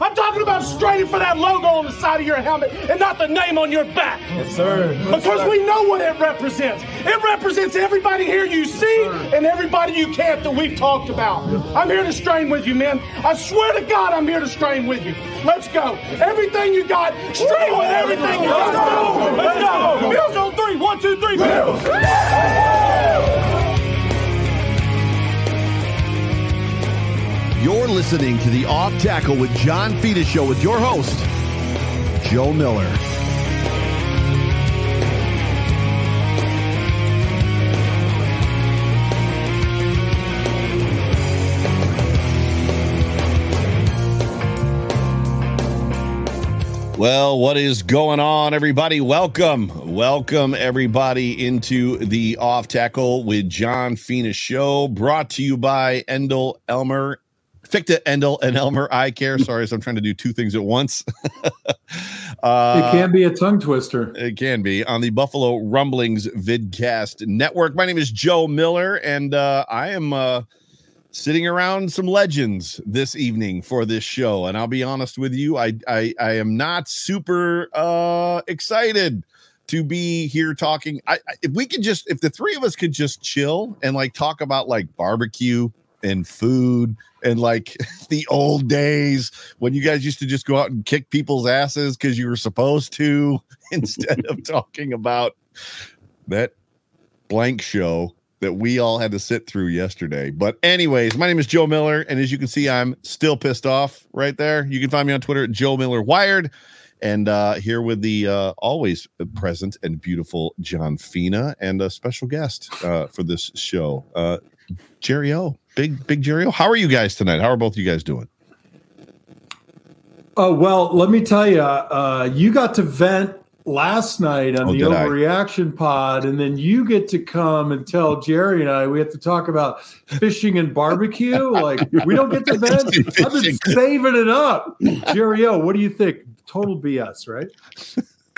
I'm talking about straining for that logo on the side of your helmet and not the name on your back. Yes, sir. Because we know what it represents. It represents everybody here you see and everybody you can't that we've talked about. I'm here to strain with you, man. I swear to God, I'm here to strain with you. Let's go. Everything you got, strain with everything you got. Let's go. Bills on three. One, two, three. Bills. You're listening to the Off Tackle with John Fina Show with your host, Joe Miller. Well, what is going on, everybody? Welcome. Welcome, everybody, into the Off Tackle with John Fina Show, brought to you by Endl Elmer Fichte, Endl, and Elmer Eye Care. Sorry, so I'm trying to do two things at once. uh, it can be a tongue twister. It can be on the Buffalo Rumblings Vidcast Network. My name is Joe Miller, and uh, I am uh, sitting around some legends this evening for this show. And I'll be honest with you, I I, I am not super uh, excited to be here talking. I, if we could just, if the three of us could just chill and like talk about like barbecue and food and like the old days when you guys used to just go out and kick people's asses because you were supposed to instead of talking about that blank show that we all had to sit through yesterday. But anyways, my name is Joe Miller, and as you can see, I'm still pissed off right there. You can find me on Twitter at Joe Miller Wired. And uh, here with the uh, always present and beautiful John Fina and a special guest uh, for this show, uh, Jerry O. Big Big Jerry How are you guys tonight? How are both you guys doing? Oh well, let me tell you, uh, you got to vent last night on Oh, the did I? overreaction pod, and then you get to come and tell Jerry and I we have to talk about fishing and barbecue. Like we don't get to vent. I've been saving it up. Jerry O, what do you think? Total BS, right?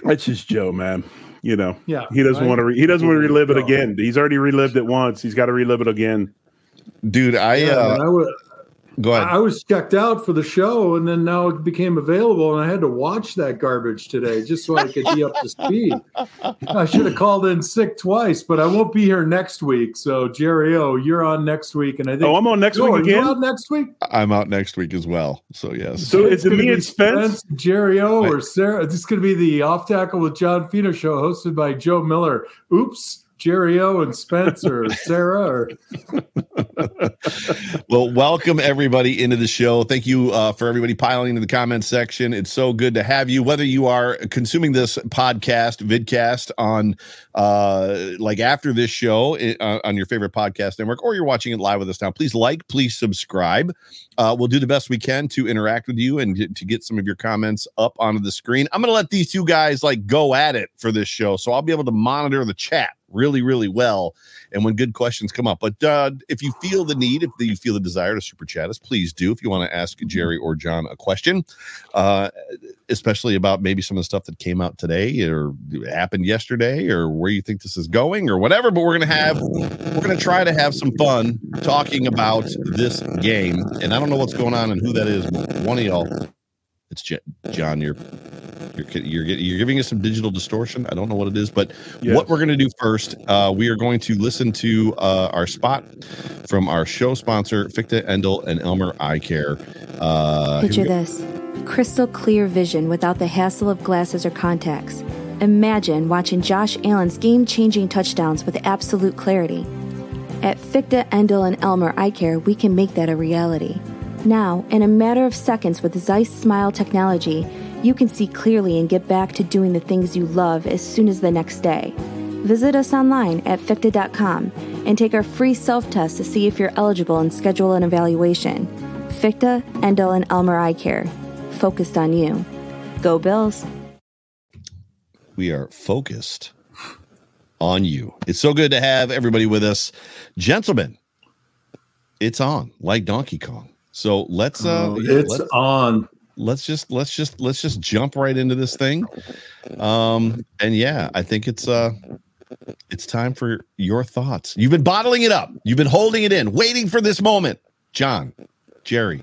That's just Joe, man. You know, Yeah, he doesn't right? want to. Re- he doesn't want to relive it Joe. again. He's already relived it once. He's got to relive it again. Dude, I Yeah, uh, I was go ahead. I was checked out for the show, and then now it became available, and I had to watch that garbage today just so I could be up to speed. I should have called in sick twice, but I won't be here next week. So Jerry O, you're on next week, and I think Oh, I'm on next Joe, week are you again. out next week. I'm out next week as well. So yes. So It's is it gonna me and Spence? Jerry O, or Sarah? This is going to be the Off Tackle with John Fino show, hosted by Joe Miller. Oops. Jerry O and Spence or Sarah or well, welcome everybody into the show. Thank you uh, for everybody piling in the comments section. It's so good to have you. Whether you are consuming this podcast, vidcast on uh, like after this show uh, on your favorite podcast network, or you're watching it live with us now, please like, please subscribe. Uh, we'll do the best we can to interact with you and to, get some of your comments up onto the screen. I'm going to let these two guys like go at it for this show, so I'll be able to monitor the chat really, really well and when good questions come up. But uh, if you feel the need, if you feel the desire to super chat us, please do. If you want to ask Jerry or John a question, uh, especially about maybe some of the stuff that came out today or happened yesterday or where you think this is going or whatever. But we're gonna have we're gonna try to have some fun talking about this game. And I don't know what's going on and who that is. But one of y'all, it's J- John. You're you're you're get- you're giving us some digital distortion. I don't know what it is, but Yes. what we're going to do first, uh, we are going to listen to uh, our spot from our show sponsor, Fichte Endl and Elmer Eye Care. Uh, Picture this crystal clear vision without the hassle of glasses or contacts. Imagine watching Josh Allen's game changing touchdowns with absolute clarity. At Fichte, Endl, and Elmer Eye Care, we can make that a reality. Now, in a matter of seconds with Zeiss Smile technology, you can see clearly and get back to doing the things you love as soon as the next day. Visit us online at ficta.com and and take our free self test to see if you're eligible and schedule an evaluation. Fichte, Endl, and Elmer Eye Care. Focused on you. Go Bills. We are focused on you. It's so good to have everybody with us. Gentlemen, it's on like Donkey Kong. So let's uh Oh, yeah, it's let's, on. Let's just let's just let's just jump right into this thing. Um and yeah, I think it's uh it's time for your thoughts. You've been bottling it up. You've been holding it in, waiting for this moment. John, Jerry.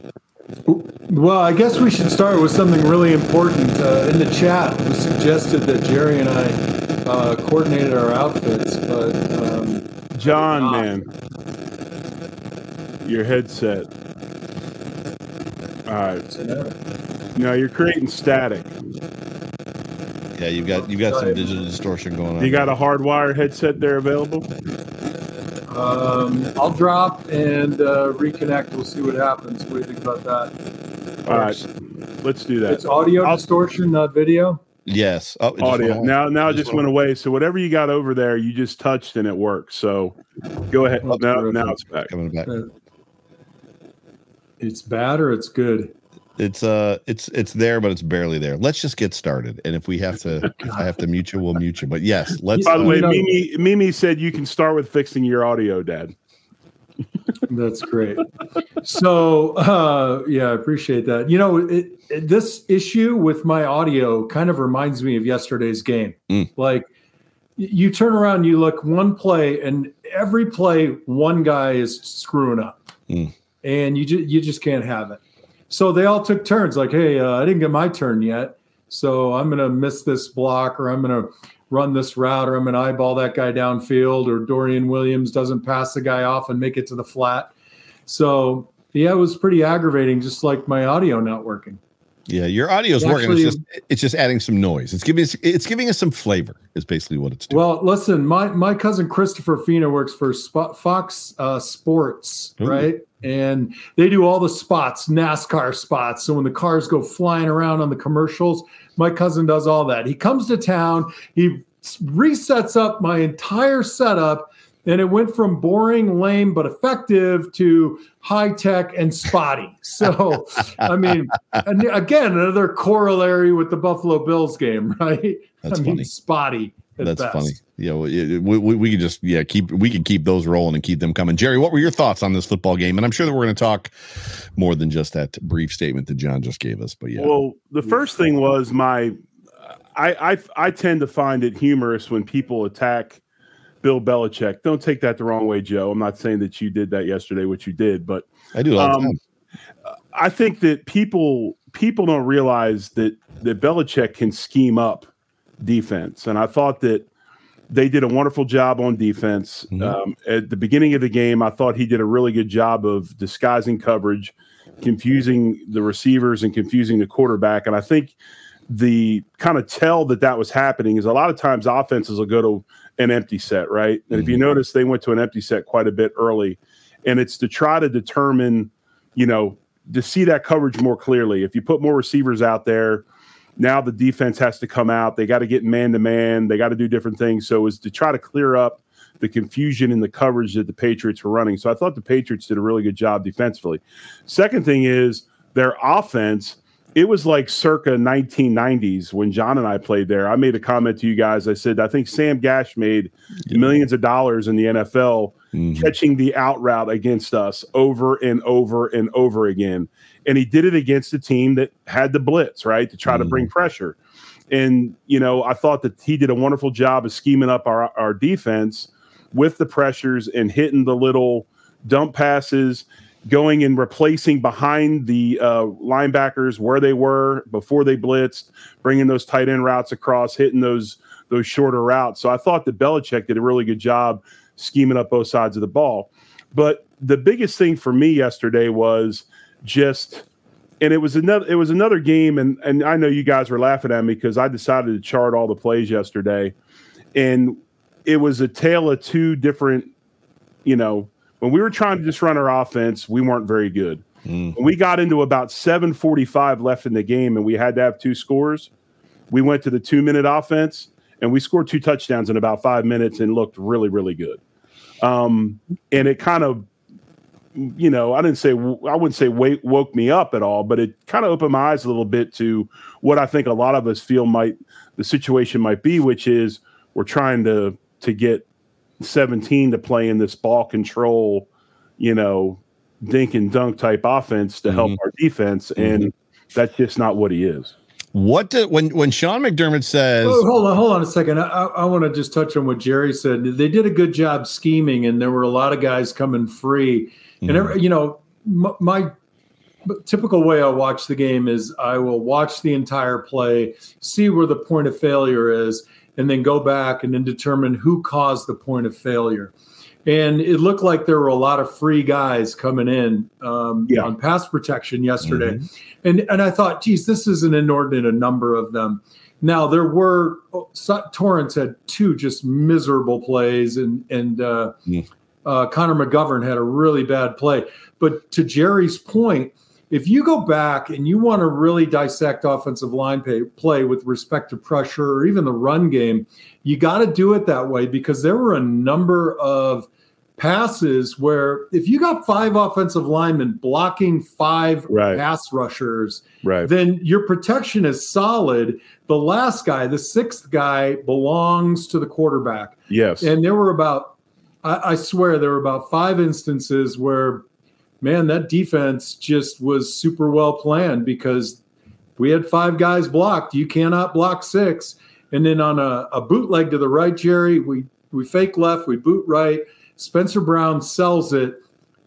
Well, I guess we should start with something really important. Uh, in the chat, we suggested that Jerry and I uh, coordinated our outfits, but um, John, man, your headset. All right. No, you're creating static. Yeah, you've got you've got some digital distortion going on. You got a hardwire headset there available? um, I'll drop and uh, reconnect. We'll see what happens. What do you think about that? All right, let's do that. It's audio I'll- distortion, not video. yes. Oh, it Audio. away. Now, now it Just just went away. So whatever you got over there, you just touched and it works. So go ahead. That's Now, terrific. now it's back. coming back. It's bad or it's good. It's uh it's it's there, but it's barely there. Let's just get started. And if we have to if I have to mute you, we'll mute you. But yes, let's By the uh, way, You know- Mimi, Mimi said you can start with fixing your audio, Dad. That's great. So, uh, yeah, I appreciate that. You know, it, it- this issue with my audio kind of reminds me of yesterday's game. Mm. Like, you turn around, you look one play, and every play, one guy is screwing up, Mm. And you just you just can't have it. So they all took turns. Like, hey, uh, I didn't get my turn yet, so I'm gonna miss this block, or I'm gonna run this route, or I'm gonna eyeball that guy downfield, or Dorian Williams doesn't pass the guy off and make it to the flat. So yeah, it was pretty aggravating, just like my audio not working. yeah, your audio's Actually- working. It's just it's just adding some noise. It's giving us it's giving us some flavor, is basically what it's doing. Well, listen, my my cousin Christopher Fina works for Spot, Fox uh, Sports, Ooh. right? And they do all the spots, NASCAR spots. So when the cars go flying around on the commercials, my cousin does all that. He comes to town, he resets up my entire setup, and it went from boring, lame, but effective to high tech and spotty. So, I mean, and again, another corollary with the Buffalo Bills game, right? That's I mean, funny. spotty. At That's best. funny. Yeah, we, we, we could just yeah keep we could keep those rolling and keep them coming. Jerry, what were your thoughts on this football game? And I'm sure that we're going to talk more than just that brief statement that John just gave us. But yeah, Well, the first thing was my. I, I I tend to find it humorous when people attack Bill Belichick. Don't take that the wrong way, Joe. I'm not saying that you did that yesterday, which you did, but I do it all the um. I think that people people don't realize that that Belichick can scheme up defense, and I thought that they did a wonderful job on defense. Mhm. Um, at the beginning of the game, I thought he did a really good job of disguising coverage, confusing the receivers and confusing the quarterback. And I think the kind of tell that that was happening is a lot of times offenses will go to an empty set, right? And if you notice, they went to an empty set quite a bit early, and it's to try to determine, you know, to see that coverage more clearly. If you put more receivers out there, now the defense has to come out. They got to get man to man. They got to do different things. So it's to try to clear up the confusion in the coverage that the Patriots were running. So I thought the Patriots did a really good job defensively. Second thing is their offense. It was like circa 1990s when John and I played there. I made a comment to you guys. I said I think Sam Gash made millions of dollars in the NFL Mhm. catching the out route against us over and over and over again. And he did it against a team that had the blitz, right, to try to bring pressure. And, you know, I thought that he did a wonderful job of scheming up our, our defense with the pressures and hitting the little dump passes, going and replacing behind the uh, linebackers where they were before they blitzed, bringing those tight end routes across, hitting those those shorter routes. So I thought that Belichick did a really good job scheming up both sides of the ball. But the biggest thing for me yesterday was just and it was another it was another game and and I know you guys were laughing at me because I decided to chart all the plays yesterday. And it was a tale of two different you know when we were trying to just run our offense we weren't very good. Mm. when we got into about 745 left in the game and we had to have two scores we went to the two minute offense and we scored two touchdowns in about five minutes and looked really really good. Um, and it kind of, you know, I didn't say, I wouldn't say wake, woke me up at all, but it kind of opened my eyes a little bit to what I think a lot of us feel might, the situation might be, which is we're trying to, to get 17 to play in this ball control, you know, dink and dunk type offense to mm-hmm. help our defense. And mm-hmm. that's just not what he is. What did when when Sean McDermott says? Oh, hold on, hold on a second. I, I want to just touch on what Jerry said. They did a good job scheming, and there were a lot of guys coming free. Mm-hmm. And every, you know, my, my typical way I watch the game is I will watch the entire play, see where the point of failure is, and then go back and then determine who caused the point of failure and it looked like there were a lot of free guys coming in um, yeah. on pass protection yesterday, mm-hmm. and and I thought, geez, this is an inordinate number of them. Now there were oh, Torrence had two just miserable plays, and and uh, mm. uh, Connor McGovern had a really bad play. But to Jerry's point, if you go back and you want to really dissect offensive line pay, play with respect to pressure or even the run game, you got to do it that way because there were a number of passes where if you got five offensive linemen blocking five right. pass rushers, right. then your protection is solid. The last guy, the sixth guy, belongs to the quarterback. Yes. And there were about, I, I swear, there were about five instances where, man, that defense just was super well planned because we had five guys blocked. You cannot block six. And then on a, a bootleg to the right, Jerry, we we fake left, we boot right Spencer Brown sells it.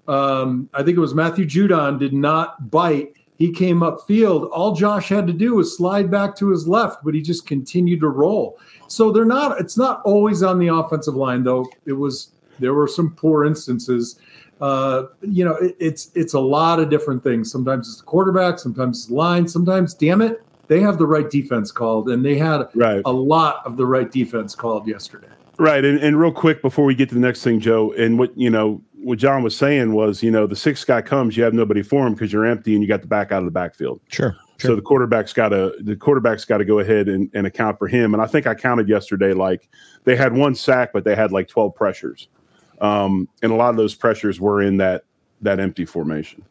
Um, I think it was Matthew Judon did not bite. He came upfield. All Josh had to do was slide back to his left, but he just continued to roll. So they're not. It's not always on the offensive line, though. It was. There were some poor instances. Uh, you know, it, it's it's a lot of different things. Sometimes it's the quarterback. Sometimes it's the line. Sometimes, damn it, they have the right defense called, and they had right. a lot of the right defense called yesterday. Right. And, and real quick before we get to the next thing, Joe, and what, you know, what John was saying was, you know, the sixth guy comes, you have nobody for him because you're empty and you got the back out of the backfield. Sure. Sure. So the quarterback's got to the quarterback's got to go ahead and, and account for him. And I think I counted yesterday like they had one sack, but they had like twelve pressures, um, and a lot of those pressures were in that that empty formation.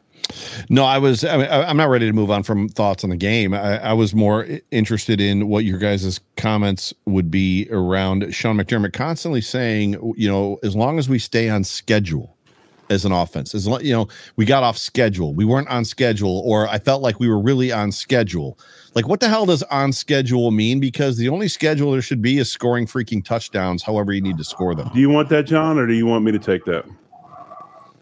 No, I was. I mean, I'm not ready to move on from thoughts on the game. I, I, was more interested in what your guys' comments would be around Sean McDermott constantly saying, you know, as long as we stay on schedule as an offense, as long, you know, we got off schedule, we weren't on schedule, or I felt like we were really on schedule. Like, what the hell does on schedule mean? Because the only schedule there should be is scoring freaking touchdowns, however you need to score them. Do you want that, John, or do you want me to take that?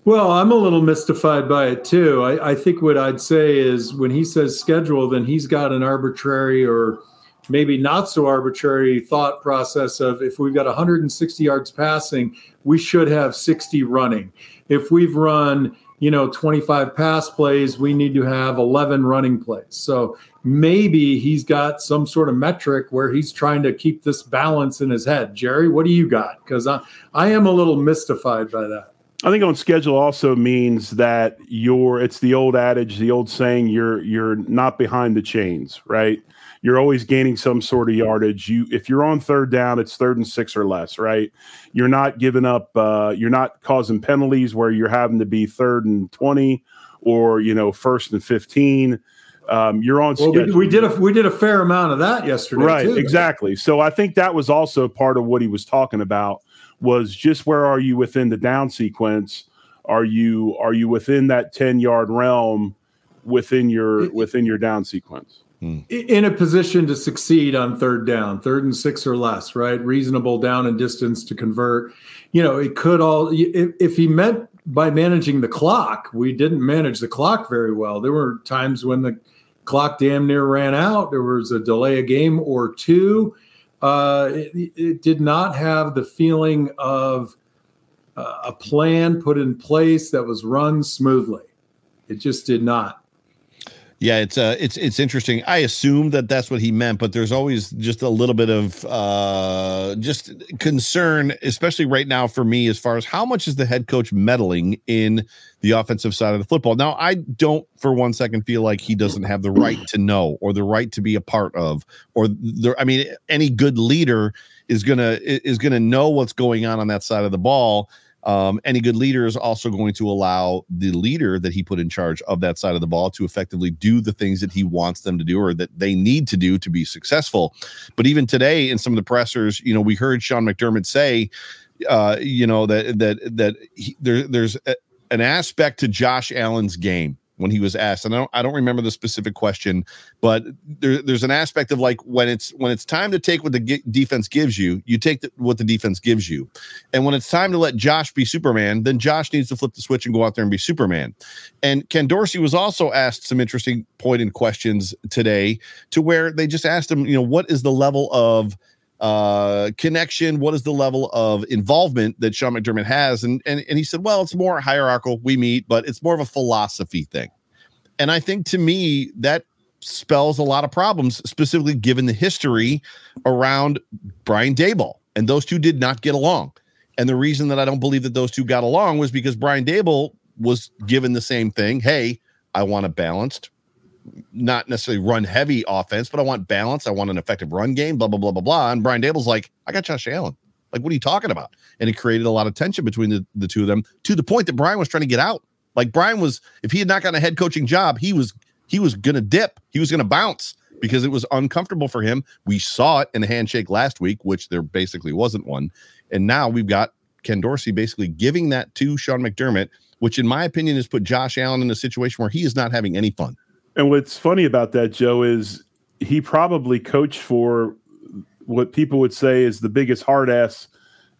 Well, I'm a little mystified by it too. I, I, think what I'd say is when he says schedule, then he's got an arbitrary or maybe not so arbitrary thought process of if we've got 160 yards passing, we should have 60 running. If we've run, you know, 25 pass plays, we need to have 11 running plays. So maybe he's got some sort of metric where he's trying to keep this balance in his head. Jerry, what do you got? Because I, I am a little mystified by that. I think on schedule also means that you're it's the old adage, the old saying you're you're not behind the chains, right? You're always gaining some sort of yardage. You if you're on third down, it's third and six or less, right? You're not giving up uh, you're not causing penalties where you're having to be third and 20 or you know first and 15. Um, you're on well, we, we, did a we did a fair amount of that yesterday, right? Too, exactly. So I think that was also part of what he was talking about was just where are you within the down sequence? Are you are you within that 10 yard realm within your within your down sequence? In a position to succeed on third down, third and six or less, right? Reasonable down and distance to convert. You know, it could all if, if he meant by managing the clock, we didn't manage the clock very well. There were times when the clock damn near ran out. There was a delay a game or two uh, it, it, did not have the feeling of uh, a plan put in place that was run smoothly. It just did not. Yeah, it's uh, it's it's interesting. I assume that that's what he meant, but there's always just a little bit of uh, just concern, especially right now for me, as far as how much is the head coach meddling in the offensive side of the football. Now, I don't for one second feel like he doesn't have the right to know or the right to be a part of, or there. I mean, any good leader is gonna is gonna know what's going on on that side of the ball Um, any good leader is also going to allow the leader that he put in charge of that side of the ball to effectively do the things that he wants them to do or that they need to do to be successful. But even today, in some of the pressers, you know, we heard Sean McDermott say, uh, you know, that that that he, there, there's a, an aspect to Josh Allen's game when he was asked, and I don't, I don't remember the specific question, but there, there's an aspect of like when it's when it's time to take what the defense gives you, you take the, what the defense gives you, and when it's time to let Josh be Superman, then Josh needs to flip the switch and go out there and be Superman. And Ken Dorsey was also asked some interesting pointed questions today, to where they just asked him, you know, what is the level of uh, connection? What is the level of involvement that Sean McDermott has? And, and and he said, well, it's more hierarchical. We meet, but it's more of a philosophy thing. And I think to me that spells a lot of problems, specifically given the history around Brian Daboll. And those two did not get along. And the reason that I don't believe that those two got along was because Brian Daboll was given the same thing. Hey, I want a balanced not necessarily run heavy offense, but I want balance. I want an effective run game, blah, blah, blah, blah, blah. And Brian Daboll's like, I got Josh Allen. Like, what are you talking about? And it created a lot of tension between the, the two of them to the point that Brian was trying to get out. Like Brian was, if he had not gotten a head coaching job, he was he was gonna dip, he was gonna bounce because it was uncomfortable for him. We saw it in the handshake last week, which there basically wasn't one. And now we've got Ken Dorsey basically giving that to Sean McDermott, which in my opinion has put Josh Allen in a situation where he is not having any fun. And what's funny about that, Joe, is he probably coached for what people would say is the biggest hard ass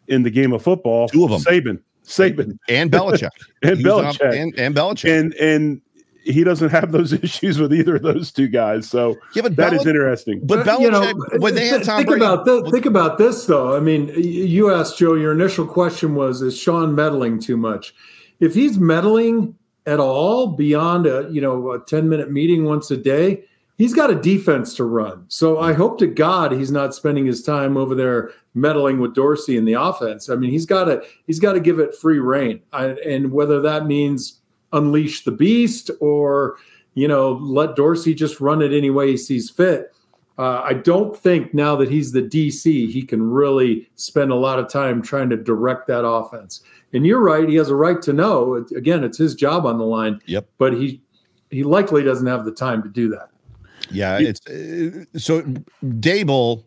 in the game of football. Two of them. Saban. Saban. And Belichick. and He Belichick. on- and, and Belichick. and and he doesn't have those issues with either of those two guys. So yeah, but that is Belich- interesting. But Uh, you know, Belichick, when they had Tom think Brady, about this. Think about this, though. I mean, you asked Joe. Your initial question was, "Is Sean meddling too much?" If he's meddling at all beyond a you know a ten minute meeting once a day, he's got a defense to run. So I hope to God he's not spending his time over there meddling with Dorsey in the offense. I mean, he's got to he's got to give it free reign, I, and whether that means unleash the beast or you know let Dorsey just run it any way he sees fit. Uh, I don't think now that he's the DC, he can really spend a lot of time trying to direct that offense. And you're right; he has a right to know. It- Again, it's his job on the line. Yep. But he he likely doesn't have the time to do that. Yeah, it's uh, so Daboll.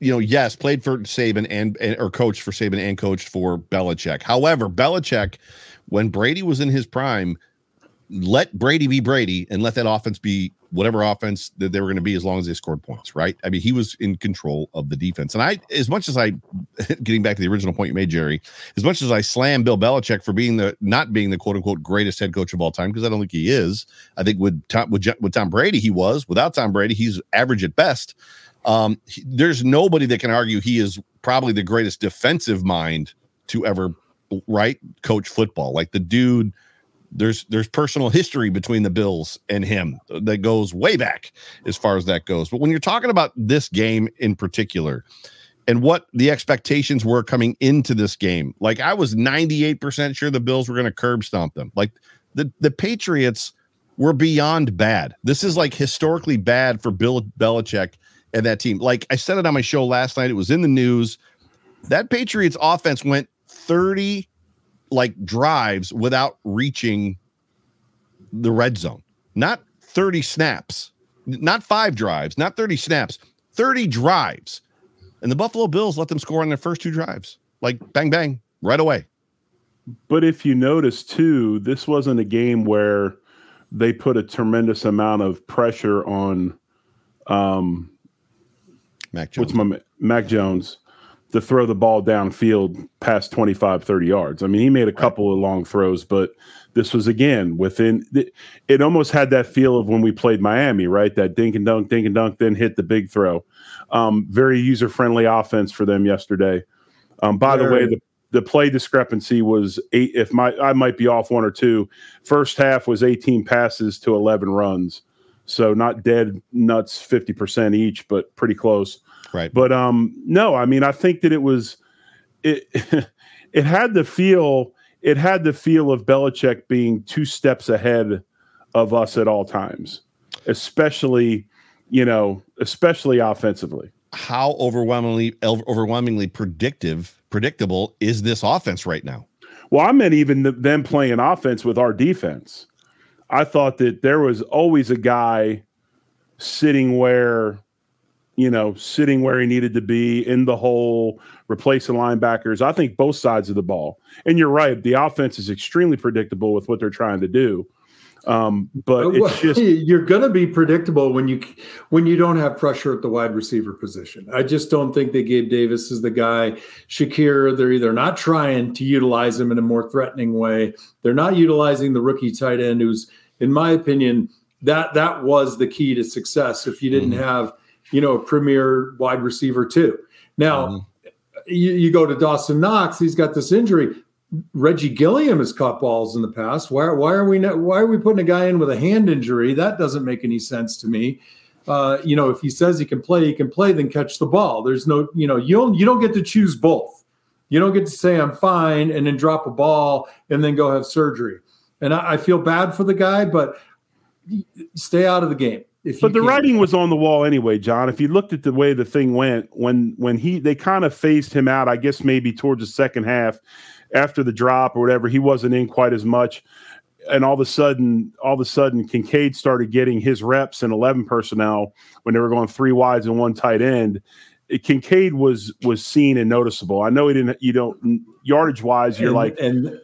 You know, yes, played for Saban and, and or coached for Saban and coached for Belichick. However, Belichick, when Brady was in his prime, let Brady be Brady and let that offense be whatever offense that they were going to be as long as they scored points, right? I mean, he was in control of the defense. And I, as much as I, getting back to the original point you made, Jerry, as much as I slam Bill Belichick for being the not being the quote unquote greatest head coach of all time, because I don't think he is. I think with Tom with, with Tom Brady, he was. Without Tom Brady, he's average at best. Um, he- there's nobody that can argue he is probably the greatest defensive mind to ever right coach football. Like the dude there's there's personal history between the Bills and him that goes way back as far as that goes. But when you're talking about this game in particular and what the expectations were coming into this game, like I was 98% sure the Bills were going to curb stomp them. Like the the Patriots were beyond bad. This is like historically bad for Bill Belichick and that team. Like I said it on my show last night, it was in the news. That Patriots offense went 30 like drives without reaching the red zone. Not 30 snaps, not five drives, not 30 snaps, 30 drives. And the Buffalo Bills let them score on their first two drives. Like bang bang right away. But if you notice too, this wasn't a game where they put a tremendous amount of pressure on um Mac Jones. what's my Mac Jones to throw the ball downfield past 25 30 yards. I mean, he made a couple of long throws, but this was again within it, almost had that feel of when we played Miami, right? That dink and dunk, dink and dunk, then hit the big throw. Um, very user friendly offense for them yesterday. Um, by the way, the the play discrepancy was eight. If my I might be off one or two. First half was 18 passes to 11 runs, so not dead nuts 50 percent each, but pretty close. Right. But um, no, I mean, I think that it was it. it had the feel. It had the feel of Belichick being two steps ahead of us at all times, especially, you know, especially offensively. how overwhelmingly overwhelmingly predictive predictable is this offense right now. Well, I meant even the, them playing offense with our defense. I thought that there was always a guy sitting where, you know, sitting where he needed to be in the hole, replacing linebackers. I think both sides of the ball. And you're right, the offense is extremely predictable with what they're trying to do. Um, but Well, it's just you're going to be predictable when you when you don't have pressure at the wide receiver position. I just don't think that Gabe Davis is the guy. Shakir, they're either not trying to utilize him in a more threatening way. They're not utilizing the rookie tight end, who's, in my opinion, that that was the key to success. If you didn't have, you know, a premier wide receiver too. Now, you, you go to Dawson Knox. He's got this injury. Reggie Gilliam has caught balls in the past. Why, why are we not, why are we putting a guy in with a hand injury? That doesn't make any sense to me. Uh, you know, if he says he can play, he can play, then catch the ball. There's no, you know, you don't you don't get to choose both. You don't get to say I'm fine and then drop a ball and then go have surgery. And I, I feel bad for the guy, but stay out of the game. If but the writing was on the wall anyway, John. If you looked at the way the thing went when when he they kind of phased him out, I guess maybe towards the second half after the drop or whatever, he wasn't in quite as much. And all of a sudden, all of a sudden, Kincaid started getting his reps in eleven personnel when they were going three wides and one tight end. Kincaid was was seen and noticeable. I know he didn't. You don't yardage wise. You're and, like and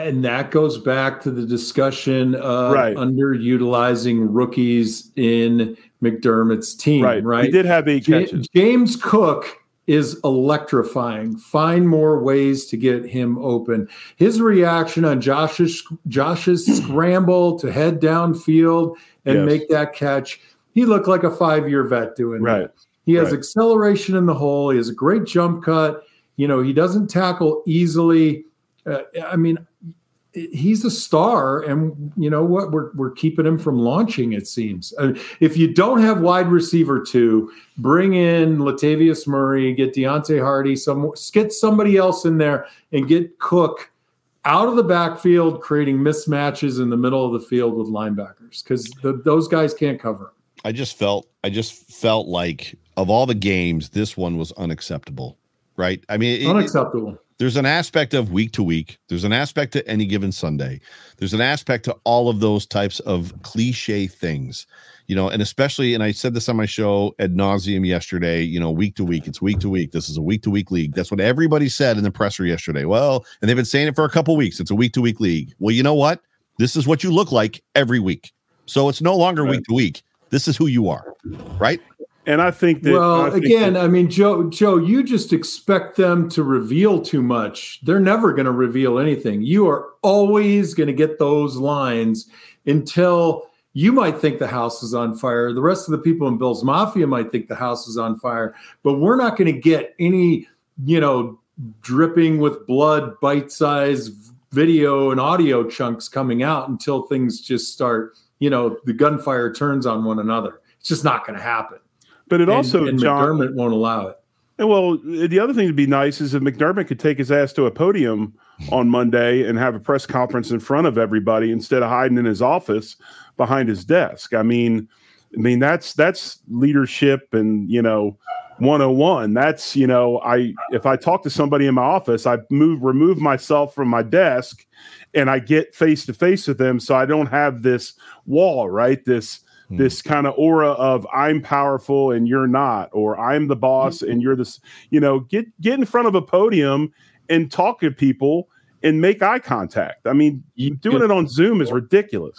and that goes back to the discussion of Right. underutilizing rookies in McDermott's team, right. right? He did have eight Ja- catches. James Cook is electrifying. Find more ways to get him open. His reaction on Josh's Josh's scramble to head downfield and Yes. make that catch, he looked like a five-year vet doing that. Right. He has Right. acceleration in the hole. He has a great jump cut. You know, he doesn't tackle easily. Uh, I mean, he's a star, and you know what? We're we're keeping him from launching. It seems. Uh, if you don't have wide receiver two, bring in Latavius Murray, get Deonte Harty, some get somebody else in there, and get Cook out of the backfield, creating mismatches in the middle of the field with linebackers because those guys can't cover. I just felt I just felt like of all the games, this one was unacceptable. Right? I mean, it- it- Unacceptable. There's an aspect of week to week. There's an aspect to any given Sunday. There's an aspect to all of those types of cliche things, you know, and especially, and I said this on my show ad nauseum yesterday, you know, week to week. It's week to week. This is a week to week league. That's what everybody said in the presser yesterday. Well, and they've been saying it for a couple weeks. It's a week to week league. Well, you know what? This is what you look like every week. So it's no longer Right. week to week. This is who you are, right? And I think that well, I think again, that- I mean, Joe, Joe, you just expect them to reveal too much. They're never going to reveal anything. You are always going to get those lines until you might think the house is on fire. The rest of the people in Bills Mafia might think the house is on fire, but we're not going to get any, you know, dripping with blood, bite-sized video and audio chunks coming out until things just start, you know, the gunfire turns on one another. It's just not going to happen. But it And- also and John McDermott won't allow it. And well, the other thing to be nice is if McDermott could take his ass to a podium on Monday and have a press conference in front of everybody instead of hiding in his office behind his desk. I mean, I mean that's that's leadership and you know 101. That's you know I if I talk to somebody in my office, I move remove myself from my desk and I get face to face with them so I don't have this wall, right? This Hmm. this kind of aura of I'm powerful and you're not, or I'm the boss and you're this, you know, get get in front of a podium and talk to people and make eye contact. I mean, You doing it on Zoom is ridiculous.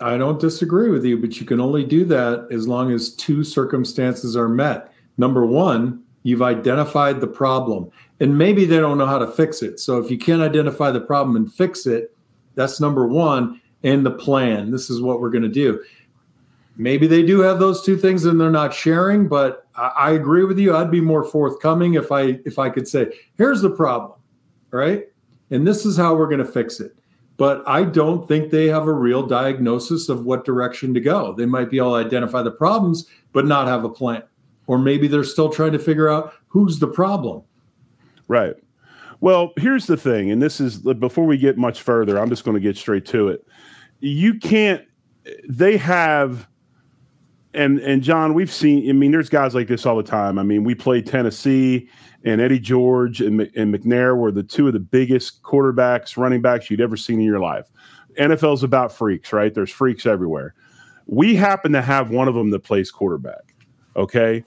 I don't disagree with you, but you can only do that as long as two circumstances are met. Number one, you've identified the problem, and maybe they don't know how to fix it. So if you can't identify the problem and fix it, that's number one. And the plan. This is what we're going to do. Maybe they do have those two things and they're not sharing, but I, I agree with you. I'd be more forthcoming if I if I could say, here's the problem, right? And this is how we're going to fix it but I don't think they have a real diagnosis of what direction to go. They might be able to identify the problems, but not have a plan. Or maybe they're still trying to figure out who's the problem. Right. Well, here's the thing, and this is before we get much further, I'm just going to get straight to it. You can't, they have, and and John, we've seen, I mean, there's guys like this all the time. I mean, we played Tennessee, and Eddie George and, and McNair were the two of the biggest quarterbacks, running backs you'd ever seen in your life. NFL's about freaks, right? There's freaks everywhere. We happen to have one of them that plays quarterback. Okay.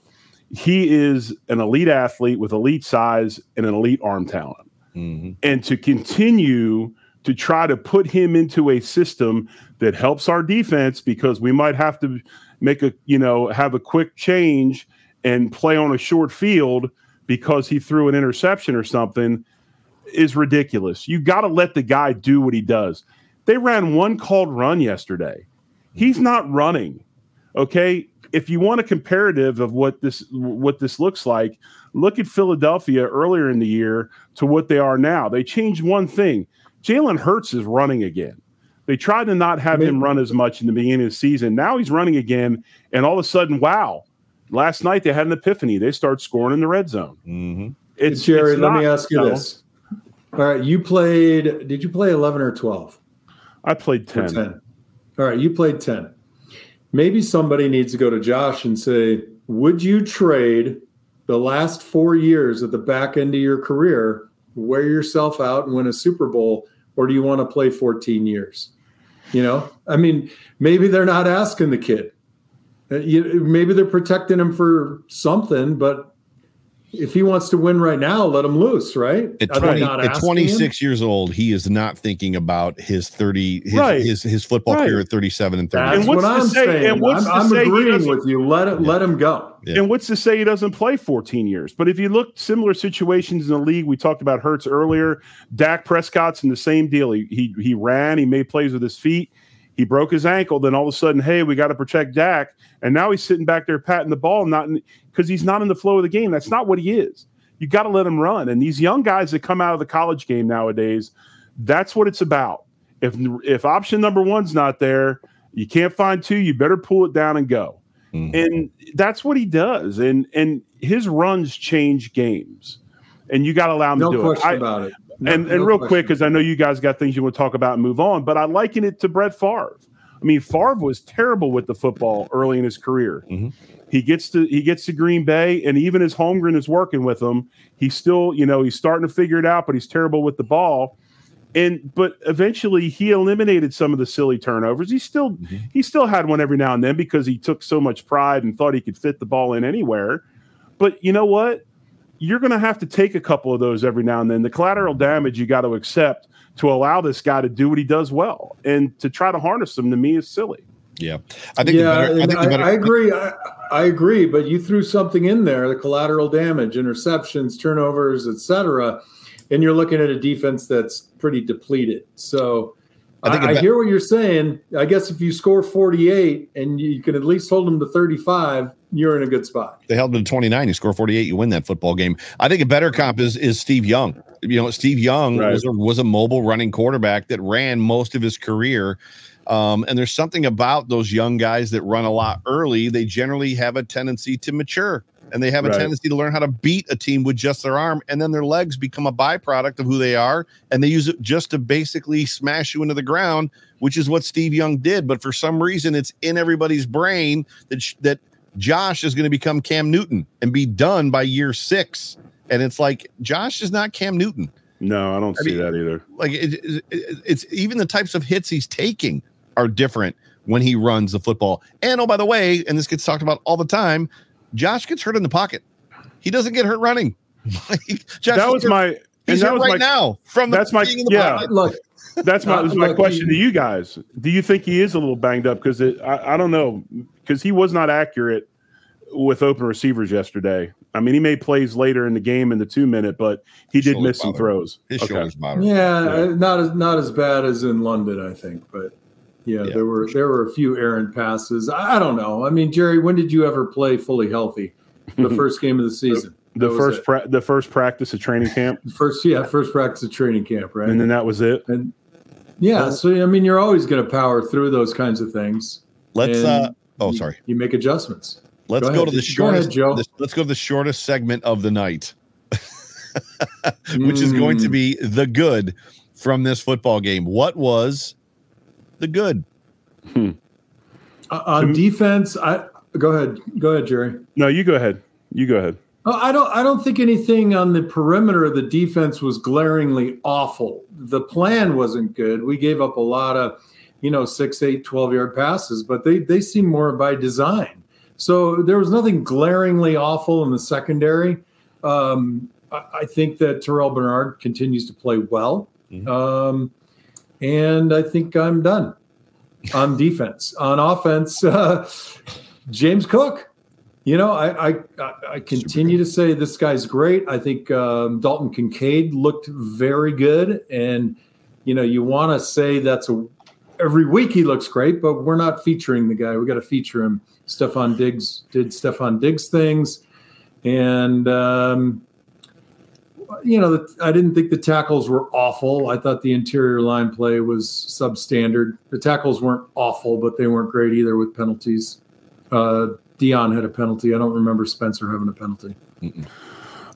He is an elite athlete with elite size and an elite arm talent. Mm-hmm. And to continue to try to put him into a system that helps our defense because we might have to make a, you know, have a quick change and play on a short field because he threw an interception or something is ridiculous. You got to let the guy do what he does. They ran one called run yesterday. He's not running. Okay? If you want a comparative of what this what this looks like, look at Philadelphia earlier in the year to what they are now. They changed one thing. Jalen Hurts is running again. They tried to not have him run as much in the beginning of the season. Now he's running again, and all of a sudden, wow! Last night they had an epiphany. They start scoring in the red zone. Mm-hmm. It's Jerry. It's let not, me ask you this. All right, you played. Did you play eleven or twelve? I played ten. ten. All right, you played ten. Maybe somebody needs to go to Josh and say, "Would you trade the last four years at the back end of your career, wear yourself out and win a Super Bowl, or do you want to play 14 years?" You know, I mean, maybe they're not asking the kid. Uh, maybe they're protecting him for something, but if he wants to win right now, let him loose, right? At, 20, at 26 him? years old, he is not thinking about his 30, his right. his, his, football right. career at 37 and 30. That's and what I'm say, saying. I'm, I'm agreeing with you. Let it, yeah. let him go. Yeah. And what's to say he doesn't play 14 years? But if you look similar situations in the league, we talked about Hurts earlier. Dak Prescott's in the same deal. He he, he ran, he made plays with his feet. He broke his ankle. Then all of a sudden, hey, we got to protect Dak. And now he's sitting back there patting the ball, not because he's not in the flow of the game. That's not what he is. You got to let him run. And these young guys that come out of the college game nowadays, that's what it's about. If if option number one's not there, you can't find two. You better pull it down and go. Mm-hmm. And that's what he does. And and his runs change games. And you got to allow him no to do it. question about it. No, and and no real quick, because I know you guys got things you want to talk about and move on, but I liken it to Brett Favre. I mean, Favre was terrible with the football early in his career. Mm-hmm. He gets to he gets to Green Bay, and even as Holmgren is working with him, he's still you know he's starting to figure it out, but he's terrible with the ball. And but eventually he eliminated some of the silly turnovers. He still mm-hmm. he still had one every now and then because he took so much pride and thought he could fit the ball in anywhere. But you know what? You're going to have to take a couple of those every now and then. The collateral damage you got to accept to allow this guy to do what he does well, and to try to harness him to me is silly. Yeah, I think. Yeah, better, I, think I, I, agree. I, I, agree. But you threw something in there: the collateral damage, interceptions, turnovers, etc. And you're looking at a defense that's pretty depleted. So I, I, I, hear what you're saying. I guess if you score 48 and you can at least hold them to 35, you're in a good spot. They held them to 29. You score 48, you win that football game. I think a better comp is is Steve Young. You know, Steve Young right. was a, was a mobile running quarterback that ran most of his career. Um, and there's something about those young guys that run a lot early. They generally have a tendency to mature and they have a right. tendency to learn how to beat a team with just their arm and then their legs become a byproduct of who they are and they use it just to basically smash you into the ground which is what Steve Young did. But for some reason it's in everybody's brain that sh- that Josh is going to become Cam Newton and be done by year 6 and it's like Josh is not Cam Newton. No I don't I see mean, that either. like it, it, it's even the types of hits he's taking are different when he runs the football. And oh by the way and this gets talked about all the time Josh gets hurt in the pocket. He doesn't get hurt running. Josh, that was my. He's hurt right my, now from that's my yeah. Pocket. Look, that's my uh, my question to you guys. Do you think he is a little banged up? Because I, I don't know because he was not accurate with open receivers yesterday. I mean, he made plays later in the game in the two minute, but he did miss some throws. His okay. shoulders Yeah, yeah, not as not as bad as in London, I think, but yeah, yeah, there were there were a few errant passes. I, I, don't know. I mean, Jerry, when did you ever play fully healthy? The first game of the season. the, the first pra- the first practice of training camp. first, yeah, first practice of training camp, right? And then that was it. And yeah, so I mean, you're always going to power through those kinds of things. Let's. uh Oh, sorry. You, you make adjustments. Let's go, go to the shortest. Go ahead, let's go to the shortest segment of the night, which mm. is going to hmm. be the good from this football game. What was the good. Hmm. Uh, on defense, I go ahead. Go ahead, Jerry. No, you go ahead. You go ahead. I don't. I don't think anything on the perimeter of the defense was glaringly awful. The plan wasn't good. We gave up a lot of, you know, six, eight, 12 yard passes, but they they seem more by design. So there was nothing glaringly awful in the secondary. Um, I, I, think that Terrell Bernard continues to play well, mm-hmm. um, and I think I'm done on defense. on offense, uh, James Cook you know, I I, I continue to say this guy's great. I think um, Dalton Kincaid looked very good, and you know, you want to say that's a every week he looks great, but we're not featuring the guy. We got to feature him. Stefon Diggs did Stefon Diggs things, and um, you know, I didn't think the tackles were awful. I thought the interior line play was substandard. The tackles weren't awful, but they weren't great either with penalties. Uh, Dion had a penalty. I don't remember Spencer having a penalty.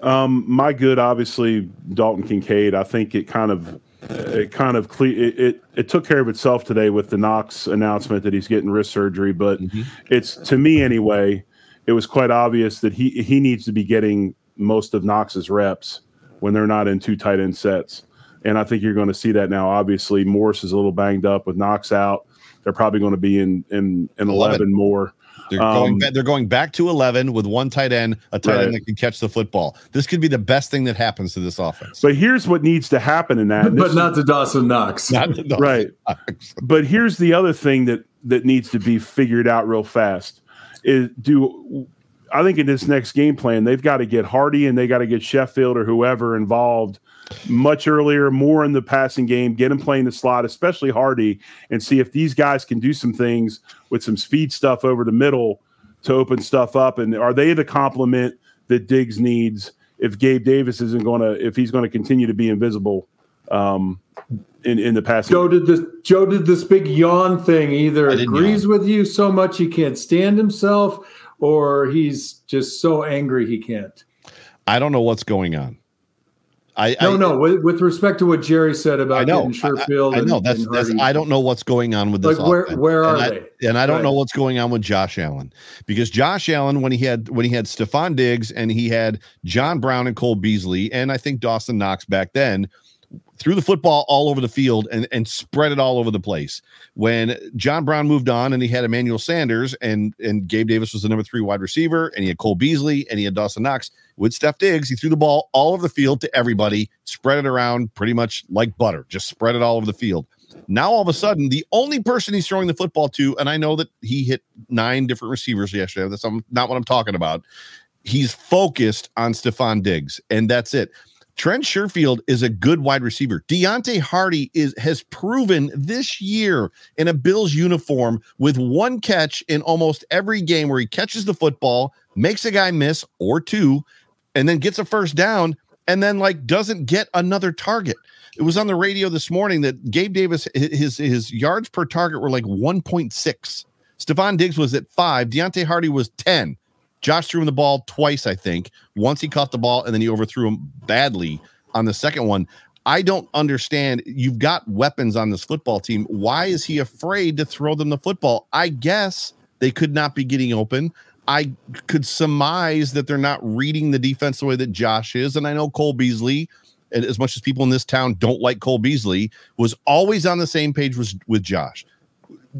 Um, my good, obviously, Dalton Kincaid. I think it kind of it kind of cle- it, it, it took care of itself today with the Knox announcement that he's getting wrist surgery. But mm-hmm. it's to me anyway, it was quite obvious that he he needs to be getting most of Knox's reps when they're not in two tight end sets. And I think you're going to see that now. Obviously, Morse is a little banged up with Knox out. They're probably going to be in in, in 11. 11 more. They're um, going back, they're going back to 11 with one tight end, a tight right. end that can catch the football. This could be the best thing that happens to this offense. But here's what needs to happen in that. but not to Dawson Knox. Not to Dawson right. Knox. but here's the other thing that that needs to be figured out real fast is do I think in this next game plan, they've got to get Harty and they got to get Sherfield or whoever involved much earlier, more in the passing game, get him playing the slot, especially Harty, and see if these guys can do some things with some speed stuff over the middle to open stuff up. And are they the complement that Diggs needs if Gabe Davis isn't going to, if he's going to continue to be invisible? Um, in, in the passing. Joe did this. Joe did this big yawn thing. Either agrees yawn. with you so much he can't stand himself, or he's just so angry he can't. I don't know what's going on. I no I, no with, with, respect to what Jerry said about I know, Sherfield. I, I, know and, that's and that's I don't know what's going on with this. Like where where are and they? and I don't right. know what's going on with Josh Allen because Josh Allen when he had when he had Stefon Diggs and he had John Brown and Cole Beasley and I think Dawson Knox back then threw the football all over the field and, and spread it all over the place. When John Brown moved on and he had Emmanuel Sanders and, and Gabe Davis was the number three wide receiver and he had Cole Beasley and he had Dawson Knox with Steph Diggs, he threw the ball all over the field to everybody, spread it around pretty much like butter, just spread it all over the field. Now all of a sudden, the only person he's throwing the football to, and I know that he hit nine different receivers yesterday. That's not what I'm talking about. He's focused on Stefon Diggs, and that's it. Trent Sherfield is a good wide receiver. Deonte Harty is has proven this year in a Bills uniform with one catch in almost every game where he catches the football, makes a guy miss or two, and then gets a first down, and then like doesn't get another target. It was on the radio this morning that Gabe Davis his his yards per target were like 1.6. Stefon Diggs was at five. Deonte Harty was 10. Josh threw him the ball twice, I think. Once he caught the ball and then he overthrew him badly on the second one. I don't understand. You've got weapons on this football team. Why is he afraid to throw them the football? I guess they could not be getting open. I could surmise that they're not reading the defense the way that Josh is. And I know Cole Beasley, and as much as people in this town don't like Cole Beasley, was always on the same page with, with Josh.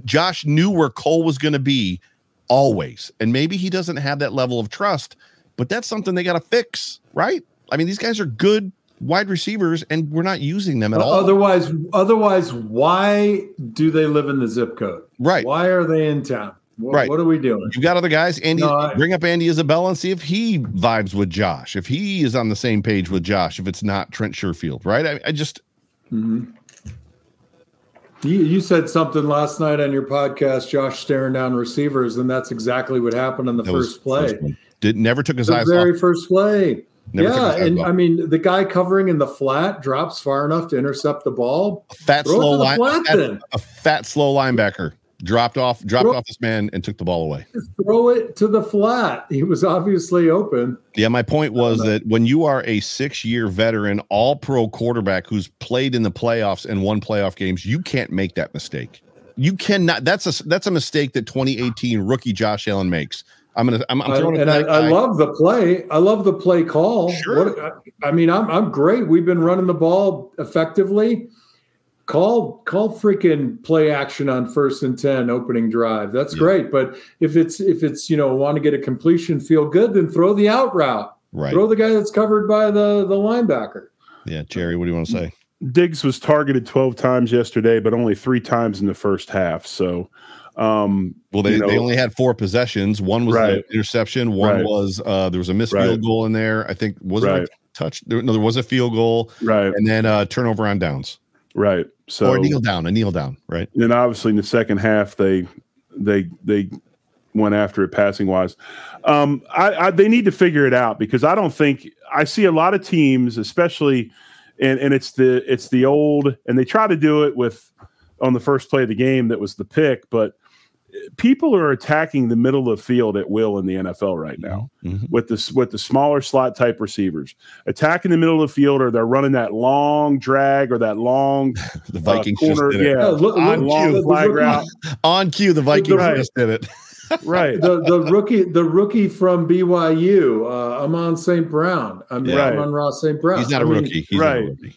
Josh knew where Cole was going to be always. And maybe he doesn't have that level of trust, but that's something they got to fix, right? I mean, these guys are good wide receivers and we're not using them at all. Otherwise, otherwise, why do they live in the zip code? Right. Why are they in town? What, right. What are we doing? You've got other guys. Andy, no, I, bring up Andy Isabella and see if he vibes with Josh, if he is on the same page with Josh, if it's not Trent Sherfield, right? I, I just. Mm-hmm. You, you said something last night on your podcast, Josh staring down receivers, and that's exactly what happened in the that first play. First Did never took his the eyes very off. first play. Never yeah, and off. I mean the guy covering in the flat drops far enough to intercept the ball. A fat Throw slow line, a fat, a fat slow linebacker dropped off, dropped throw, off this man, and took the ball away. Throw it to the flat. He was obviously open. Yeah, my point was uh, that when you are a six-year veteran, all-pro quarterback who's played in the playoffs and won playoff games, you can't make that mistake. You cannot. That's a that's a mistake that 2018 rookie Josh Allen makes. I'm gonna. I'm, I'm throwing and I, I, love the play. I love the play call. Sure. What, I, I mean, I'm I'm great. We've been running the ball effectively. Call call freaking play action on first and ten opening drive. That's yeah. great. But if it's if it's you know want to get a completion, feel good, then throw the out route. Right. Throw the guy that's covered by the the linebacker. Yeah, Jerry. What do you want to say? Diggs was targeted 12 times yesterday, but only three times in the first half. So um, well, they, you know, they only had four possessions. One was right. interception. One right. was uh, there was a missed right. field goal in there. I think was right. it touch? There, no, there was a field goal. Right, and then uh, turnover on downs. Right. So or kneel down, a kneel down. Right. And obviously in the second half they they they went after it passing wise. Um, I, I they need to figure it out because I don't think I see a lot of teams, especially and and it's the it's the old and they try to do it with on the first play of the game that was the pick, but people are attacking the middle of the field at will in the NFL right now mm-hmm. with this with the smaller slot type receivers attacking the middle of the field or they're running that long drag or that long the Vikings uh, corner yeah, yeah look, on long cue, flag route on cue the Vikings right. just did it right the the rookie the rookie from BYU uh, Amon St. Brown I mean yeah. Amon-Ra St. Brown he's not a rookie he's right A rookie.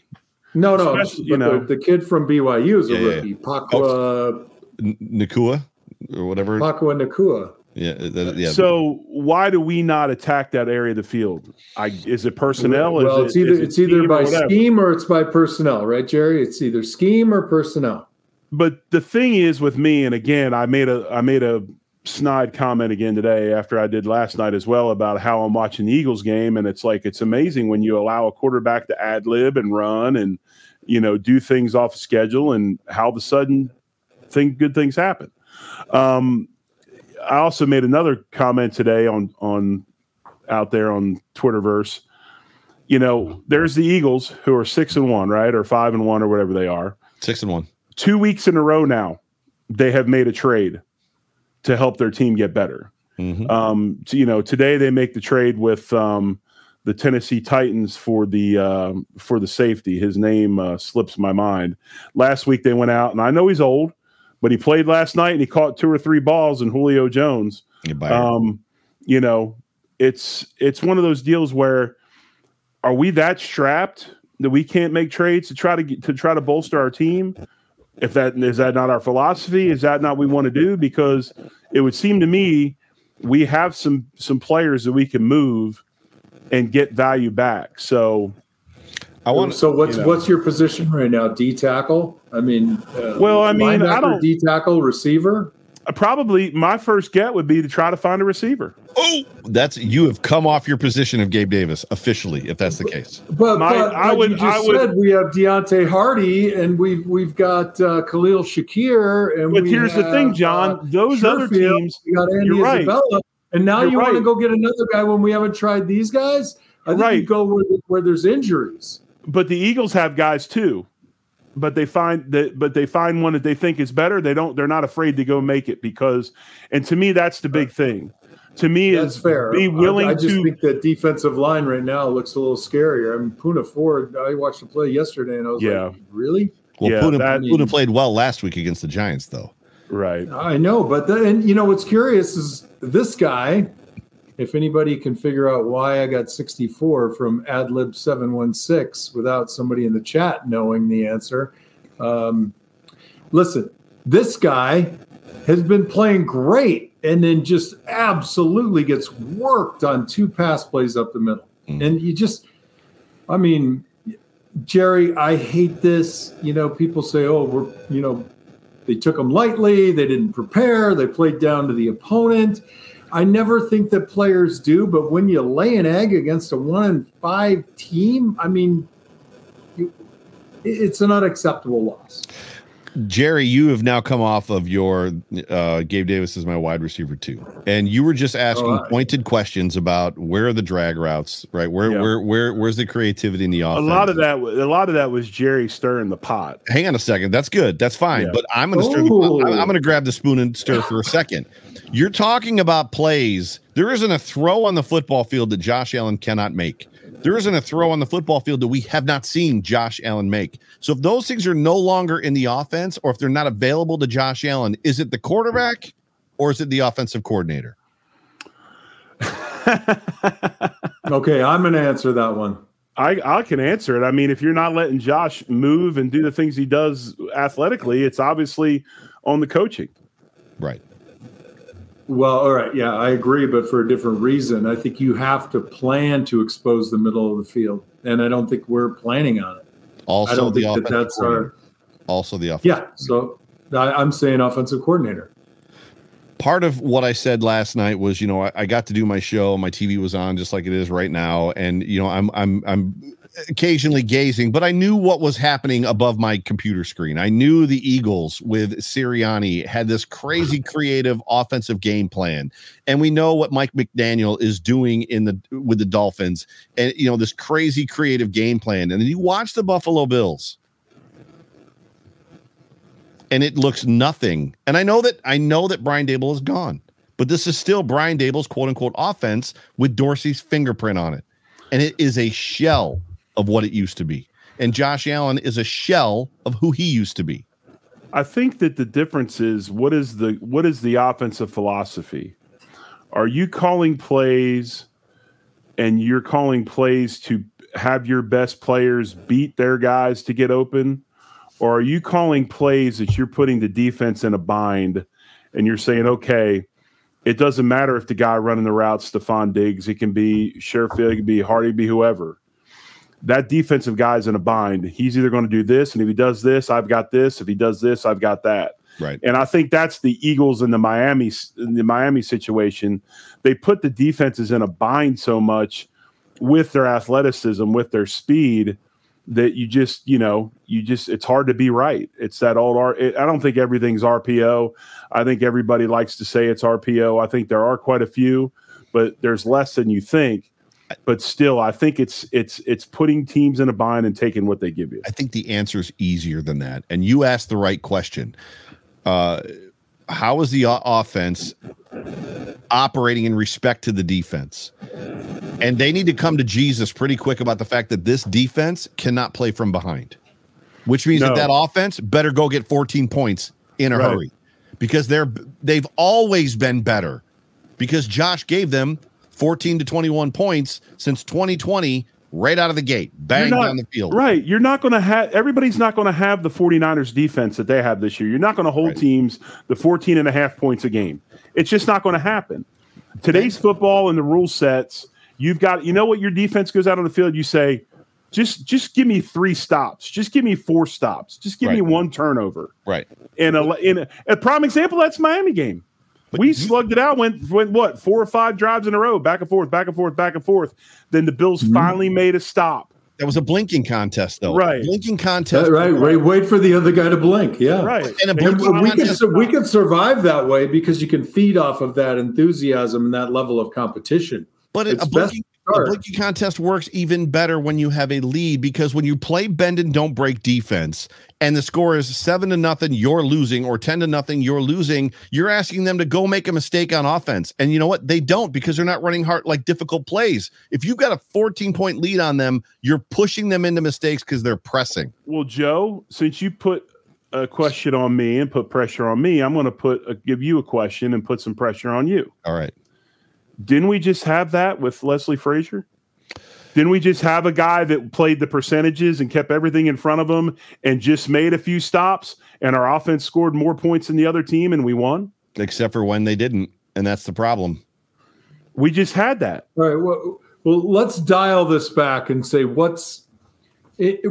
no no you know the, the, kid from BYU is a yeah, rookie yeah. Pakwa oh, Nacua or whatever. Pakwa Nacua. Yeah, that, yeah. So why do we not attack that area of the field? I, is it personnel? Well, it, it's either it's either by or scheme or it's by personnel, right, Jerry? It's either scheme or personnel. But the thing is with me, and again, I made a I made a snide comment again today after I did last night as well about how I'm watching the Eagles game, and it's like it's amazing when you allow a quarterback to ad lib and run and you know do things off schedule, and how the sudden thing good things happen. Um, I also made another comment today on on out there on Twitterverse. You know, there's the Eagles who are six and one, right, or five and one, or whatever they are. Six and one. Two weeks in a row now, they have made a trade to help their team get better. Mm-hmm. Um, to, you know, today they make the trade with um, the Tennessee Titans for the uh, for the safety. His name uh, slips my mind. Last week they went out, and I know he's old but he played last night and he caught two or three balls in Julio Jones. Um, you know, it's it's one of those deals where are we that strapped that we can't make trades to try to get, to try to bolster our team? If that is that not our philosophy, is that not what we want to do? Because it would seem to me we have some some players that we can move and get value back. So I want. So what's you know. what's your position right now? D tackle. I mean, uh, well, I mean, I don't D tackle receiver. Uh, probably my first get would be to try to find a receiver. Oh, that's you have come off your position of Gabe Davis officially, if that's the case. But, my, but I would. You just I would, said we have Deonte Harty, and we've we've got uh, Khalil Shakir and. But here's have, the thing, John. Uh, those Sherfield, other teams. We got Andy you're Isabella, right. and now you're you right. want to go get another guy when we haven't tried these guys. I think right. you go where, where there's injuries but the Eagles have guys too. But they find that, but they find one that they think is better. They don't. They're not afraid to go make it because, and to me, that's the big thing. To me, that's is fair. Be willing I, I just to, think that defensive line right now looks a little scarier. I mean, Poona Ford. I watched the play yesterday, and I was yeah. like, really? Well, yeah, Poona, that, Poona played well last week against the Giants, though. Right. I know, but then and you know what's curious is this guy if anybody can figure out why I got 64 from AdLib 716 without somebody in the chat knowing the answer, um, listen, this guy has been playing great and then just absolutely gets worked on two pass plays up the middle. Mm. And you just, I mean, Jerry, I hate this. You know, people say, oh, we're, you know, they took them lightly, they didn't prepare, they played down to the opponent. I never think that players do, but when you lay an egg against a one and five team, I mean, you, it's an unacceptable loss. Jerry, you have now come off of your uh, Gabe Davis is my wide receiver too, and you were just asking right. pointed questions about where are the drag routes, right? Where yeah. where where where's the creativity in the offense? A lot of that, a lot of that was Jerry stirring the pot. Hang on a second, that's good, that's fine, yeah. but I'm going to stir. The, I'm, I'm going to grab the spoon and stir for a second. You're talking about plays. There isn't a throw on the football field that Josh Allen cannot make. There isn't a throw on the football field that we have not seen Josh Allen make. So if those things are no longer in the offense or if they're not available to Josh Allen, is it the quarterback or is it the offensive coordinator? okay, I'm going to answer that one. I, I can answer it. I mean, if you're not letting Josh move and do the things he does athletically, it's obviously on the coaching. Right. Well, all right. Yeah, I agree, but for a different reason. I think you have to plan to expose the middle of the field, and I don't think we're planning on it. Also, I don't the think that that's our. also the offense. Yeah, so I, I'm saying offensive coordinator. part of what I said last night was, you know, I, I got to do my show. My TV was on just like it is right now, and you know, I'm I'm I'm occasionally gazing, but I knew what was happening above my computer screen. I knew the Eagles with Sirianni had this crazy creative offensive game plan, and we know what Mike McDaniel is doing in the with the Dolphins, and you know this crazy creative game plan. And then you watch the Buffalo Bills and it looks nothing. And I know that I know that Brian Daboll is gone, but this is still Brian Daboll's quote unquote offense with Dorsey's fingerprint on it. And it is a shell of what it used to be. And Josh Allen is a shell of who he used to be. I think that the difference is what is the what is the offensive philosophy? Are you calling plays and you're calling plays to have your best players beat their guys to get open? Or are you calling plays that you're putting the defense in a bind and you're saying, okay, it doesn't matter if the guy running the route, Stefon Diggs, it can be Sherfield, it can be Harty, it can be whoever. That defensive guy's in a bind. He's either going to do this, and if he does this, I've got this. If he does this, I've got that. Right. And I think that's the Eagles in the Miami in the Miami situation. They put the defenses in a bind so much with their athleticism, with their speed, that you just you know you just it's hard to be right. It's that old R. It, I don't think everything's RPO. I think everybody likes to say it's RPO. I think there are quite a few, but there's less than you think. But still, I think it's it's it's putting teams in a bind and taking what they give you. I think the answer is easier than that. And you asked the right question. Uh, how is the o- offense operating in respect to the defense? And they need to come to Jesus pretty quick about the fact that this defense cannot play from behind, which means No. that that offense better go get 14 points in a Right. hurry because they're they've always been better because Josh gave them 14 to 21 points since 2020 right out of the gate, bang not- down the field. Right. You're not going to have everybody's not going to have the 49ers defense that they have this year. You're not going to hold Right. teams the 14 and a half points a game. It's just not going to happen. Today's football and the rule sets, you've got you know what your defense goes out on the field, you say just just give me 3 stops. Just give me 4 stops. Just give me one turnover. Right. And a in a, a prime example that's Miami game. We slugged it out, went went what four or five drives in a row, back and forth, back and forth, back and forth. Then the Bills mm-hmm. finally made a stop. That was a blinking contest, though. Right. Blinking contest. right, right. Wait for the other guy to blink. Yeah. Right. And a And blinking And we can contest. we can survive that way because you can feed off of that enthusiasm and that level of competition. But It's a best blinking, a start. blinking contest works even better when you have a lead because when you play bend and don't break defense and the score is seven to nothing, you're losing, or 10 to nothing, you're losing, you're asking them to go make a mistake on offense. And you know what? They don't because they're not running hard like difficult plays. If you've got a 14 point lead on them, you're pushing them into mistakes because they're pressing. Well, Joe, since you put a question on me and put pressure on me, I'm going to put a, give you a question and put some pressure on you. All right. Didn't we just have that with Leslie Frazier? Didn't we just have a guy that played the percentages and kept everything in front of him and just made a few stops and our offense scored more points than the other team and we won? Except for when they didn't. And that's the problem. We just had that. All right. Well, well let's dial this back and say what's it,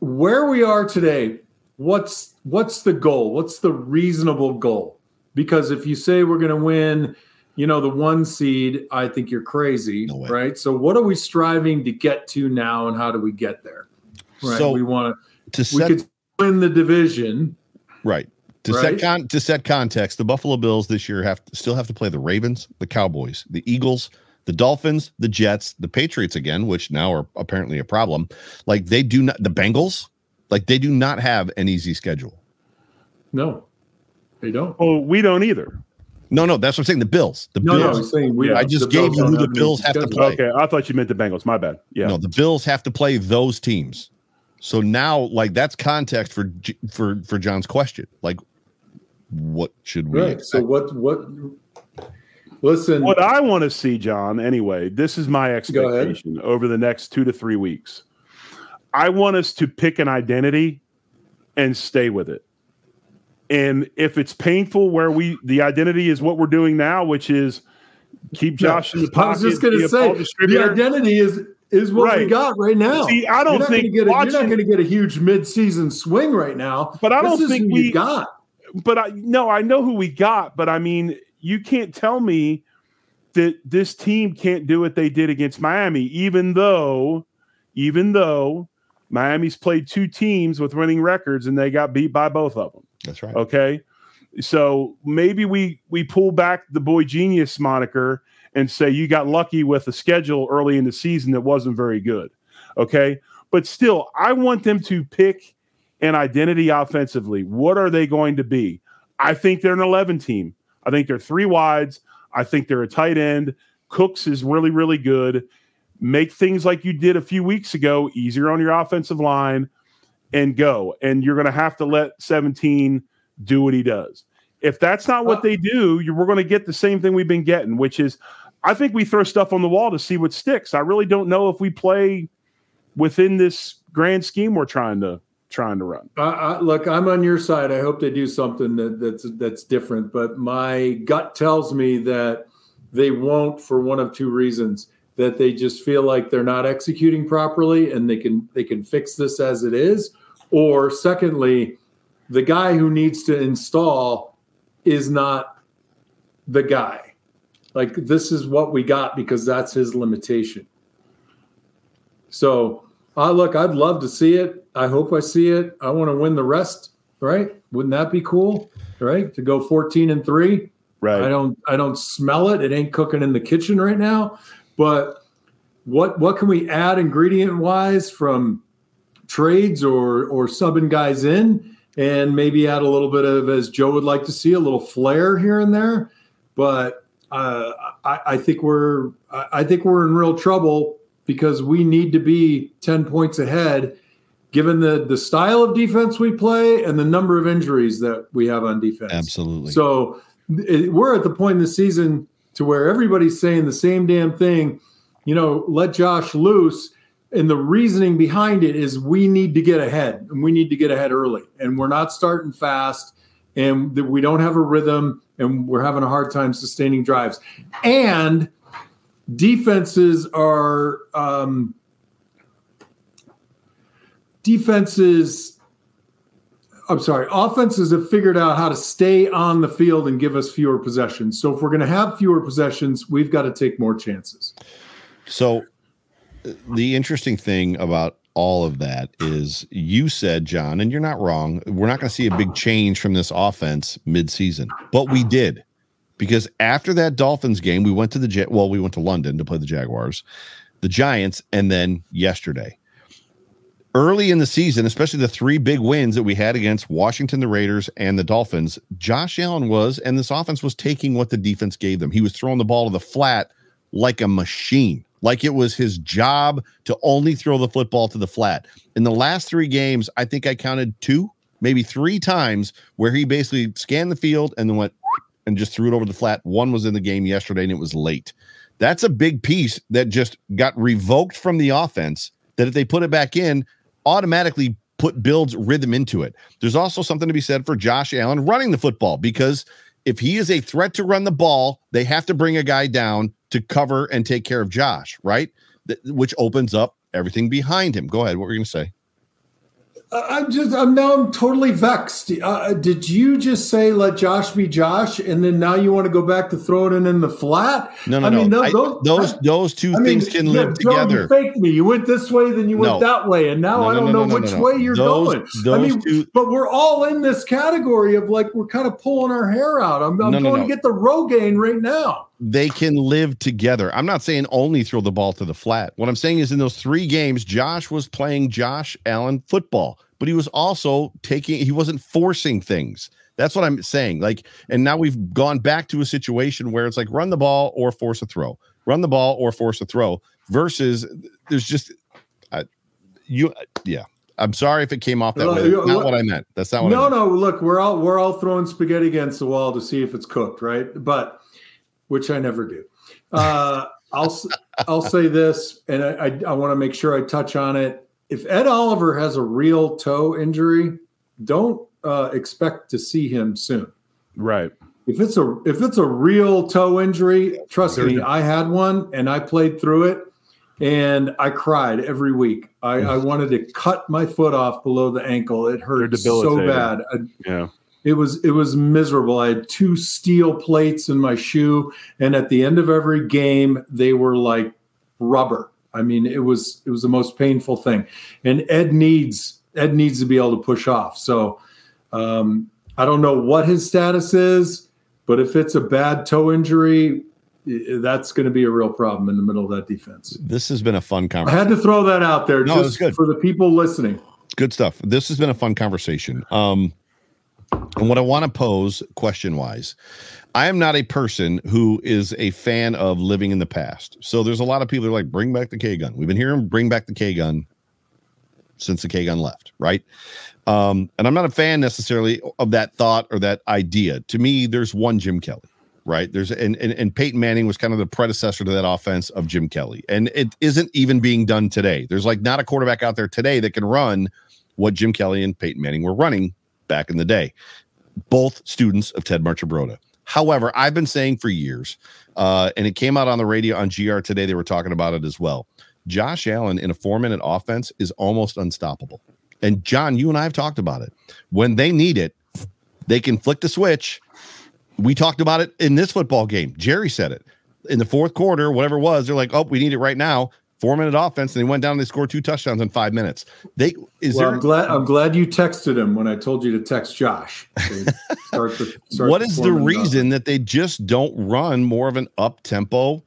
where we are today. What's what's the goal? What's the reasonable goal? Because if you say we're going to win, you know, the one seed, I think you're crazy, No right? So what are we striving to get to now, and how do we get there? Right. So we want To to. We could win the division. Right. To Right? set con- to set context, the Buffalo Bills this year have to, still have to play the Ravens, the Cowboys, the Eagles, the Dolphins, the Jets, the Patriots again, which now are apparently a problem. Like they do not the Bengals, like they do not have an easy schedule. No, they don't. Oh, we don't either. No, no, that's what I'm saying. The Bills, the No, no, Bills. I'm saying we. I just gave Bills you who the Bills easy have to play. Okay, I thought you meant the Bengals. My bad. Yeah. No, the Bills have to play those teams. So now, like that's context for for for John's question. Like, what should we? Right. So what what Listen, what I want to see, John, anyway, this is my expectation over the next two to three weeks. I want us to pick an identity and stay with it. And if it's painful, where we the identity is what we're doing now, which is keep Josh in the pocket. I was just going to say the identity is is what right. we got right now. See, I don't think a, watching, you're not going to get a huge midseason swing right now. But I don't think we got. But I no, I know who we got. But I mean, you can't tell me that this team can't do what they did against Miami, even though, even though Miami's played two teams with winning records and they got beat by both of them. That's right. Okay. So maybe we we pull back the boy genius moniker and say you got lucky with a schedule early in the season that wasn't very good. Okay. But still, I want them to pick an identity offensively. What are they going to be? I think they're an 11 team. I think they're three wides. I think they're a tight end. Cooks is really, really good. Make things like you did a few weeks ago easier on your offensive line and go. And you're going to have to let 17 do what he does. If that's not what they do, we're going to get the same thing we've been getting, which is I think we throw stuff on the wall to see what sticks. I really don't know if we play within this grand scheme we're trying to trying to run. Uh, I, look, I'm on your side. I hope they do something that, that's that's different. But my gut tells me that they won't for one of two reasons that they just feel like they're not executing properly and they can they can fix this as it is or secondly the guy who needs to install is not the guy. Like this is what we got because that's his limitation. So uh, look i'd love to see it. I hope i see it. I want to win the rest right? Wouldn't that be cool right? To go 14 and 3 right. I don't i don't smell it. It ain't cooking in the kitchen right now. But what what can we add ingredient wise from trades or or subbing guys in and maybe add a little bit of as Joe would like to see a little flair here and there. But uh, I, I think we're I think we're in real trouble because we need to be ten points ahead, given the the style of defense we play and the number of injuries that we have on defense. Absolutely. So it, we're at the point in the season to where everybody's saying the same damn thing you know, let Josh loose. And the reasoning behind it is we need to get ahead and we need to get ahead early. And we're not starting fast and we don't have a rhythm and we're having a hard time sustaining drives. And defenses are um, defenses I'm sorry, offenses have figured out how to stay on the field and give us fewer possessions. So if we're going to have fewer possessions, we've got to take more chances. So the interesting thing about all of that is you said, John, and you're not wrong. We're not going to see a big change from this offense midseason, but we did because after that Dolphins game, we went to the jet. well, we went to London to play the Jaguars, the Giants, and then yesterday. Early in the season, especially the three big wins that we had against Washington, the Raiders, and the Dolphins, Josh Allen was, and this offense was taking what the defense gave them. He was throwing the ball to the flat like a machine like it was his job to only throw the football to the flat. In the last three games, I think I counted two, maybe three times where he basically scanned the field and then went and just threw it over the flat. One was in the game yesterday and it was late. That's a big piece that just got revoked from the offense. That if they put it back in, automatically put builds rhythm into it. There's also something to be said for Josh Allen running the football because if he is a threat to run the ball, they have to bring a guy down to cover and take care of Josh, right? Th- which opens up everything behind him. Go ahead. What were you going to say? I'm just, I'm now, I'm totally vexed. Uh, did you just say let Josh be Josh, and then now you want to go back to throwing it in, the flat? No, no, I no. Mean, those, I, those, those two I things mean, can live together. You faked me. You went this way, then you went no. that way, and now no, I don't know which way you're those, going. Those I mean, two, but we're all in this category of like we're kind of pulling our hair out. I'm, I'm going to get the Rogaine right now they can live together. I'm not saying only throw the ball to the flat. What I'm saying is in those three games, Josh was playing Josh Allen football, but he was also taking, he wasn't forcing things. That's what I'm saying. Like, and now we've gone back to a situation where it's like run the ball or force a throw, run the ball or force a throw versus there's just, I, you, yeah. I'm sorry if it came off that way. That's not what I meant. That's not what. No, no. Look, we're all we're all throwing spaghetti against the wall to see if it's cooked, right? But which I never do. Uh, I'll I'll say this, and I, I, I want to make sure I touch on it. If Ed Oliver has a real toe injury, don't uh, expect to see him soon. Right. If it's a if it's a real toe injury, trust me, I had one and I played through it, and I cried every week. I, I wanted to cut my foot off below the ankle. It hurt so bad. I, yeah. It was it was miserable. I had two steel plates in my shoe, and at the end of every game, they were like rubber. I mean, it was it was the most painful thing. And Ed needs Ed needs to be able to push off. So um, I don't know what his status is. But if it's a bad toe injury, that's going to be a real problem in the middle of that defense. This has been a fun conversation. I had to throw that out there no, just for the people listening. Good stuff. This has been a fun conversation. Um, and what I want to pose question wise, I am not a person who is a fan of living in the past. So there's a lot of people who are like, bring back the K gun. We've been hearing bring back the K gun since the K gun left, right? Um, and I'm not a fan necessarily of that thought or that idea. To me, there's one Jim Kelly, right? There's and, and and Peyton Manning was kind of the predecessor to that offense of Jim Kelly, and it isn't even being done today. There's like not a quarterback out there today that can run what Jim Kelly and Peyton Manning were running back in the day. Both students of Ted Marchibroda. However, I've been saying for years, uh, and it came out on the radio on GR today. They were talking about it as well. Josh Allen in a four minute offense is almost unstoppable. And John, you and I have talked about it. When they need it, they can flick the switch. We talked about it in this football game. Jerry said it in the fourth quarter, whatever it was. They're like, oh, we need it right now. Four minute offense, and they went down and they scored two touchdowns in five minutes. They is well, there? I'm glad. I'm glad you texted him when I told you to text Josh. start the, start what is the reason that they just don't run more of an up tempo?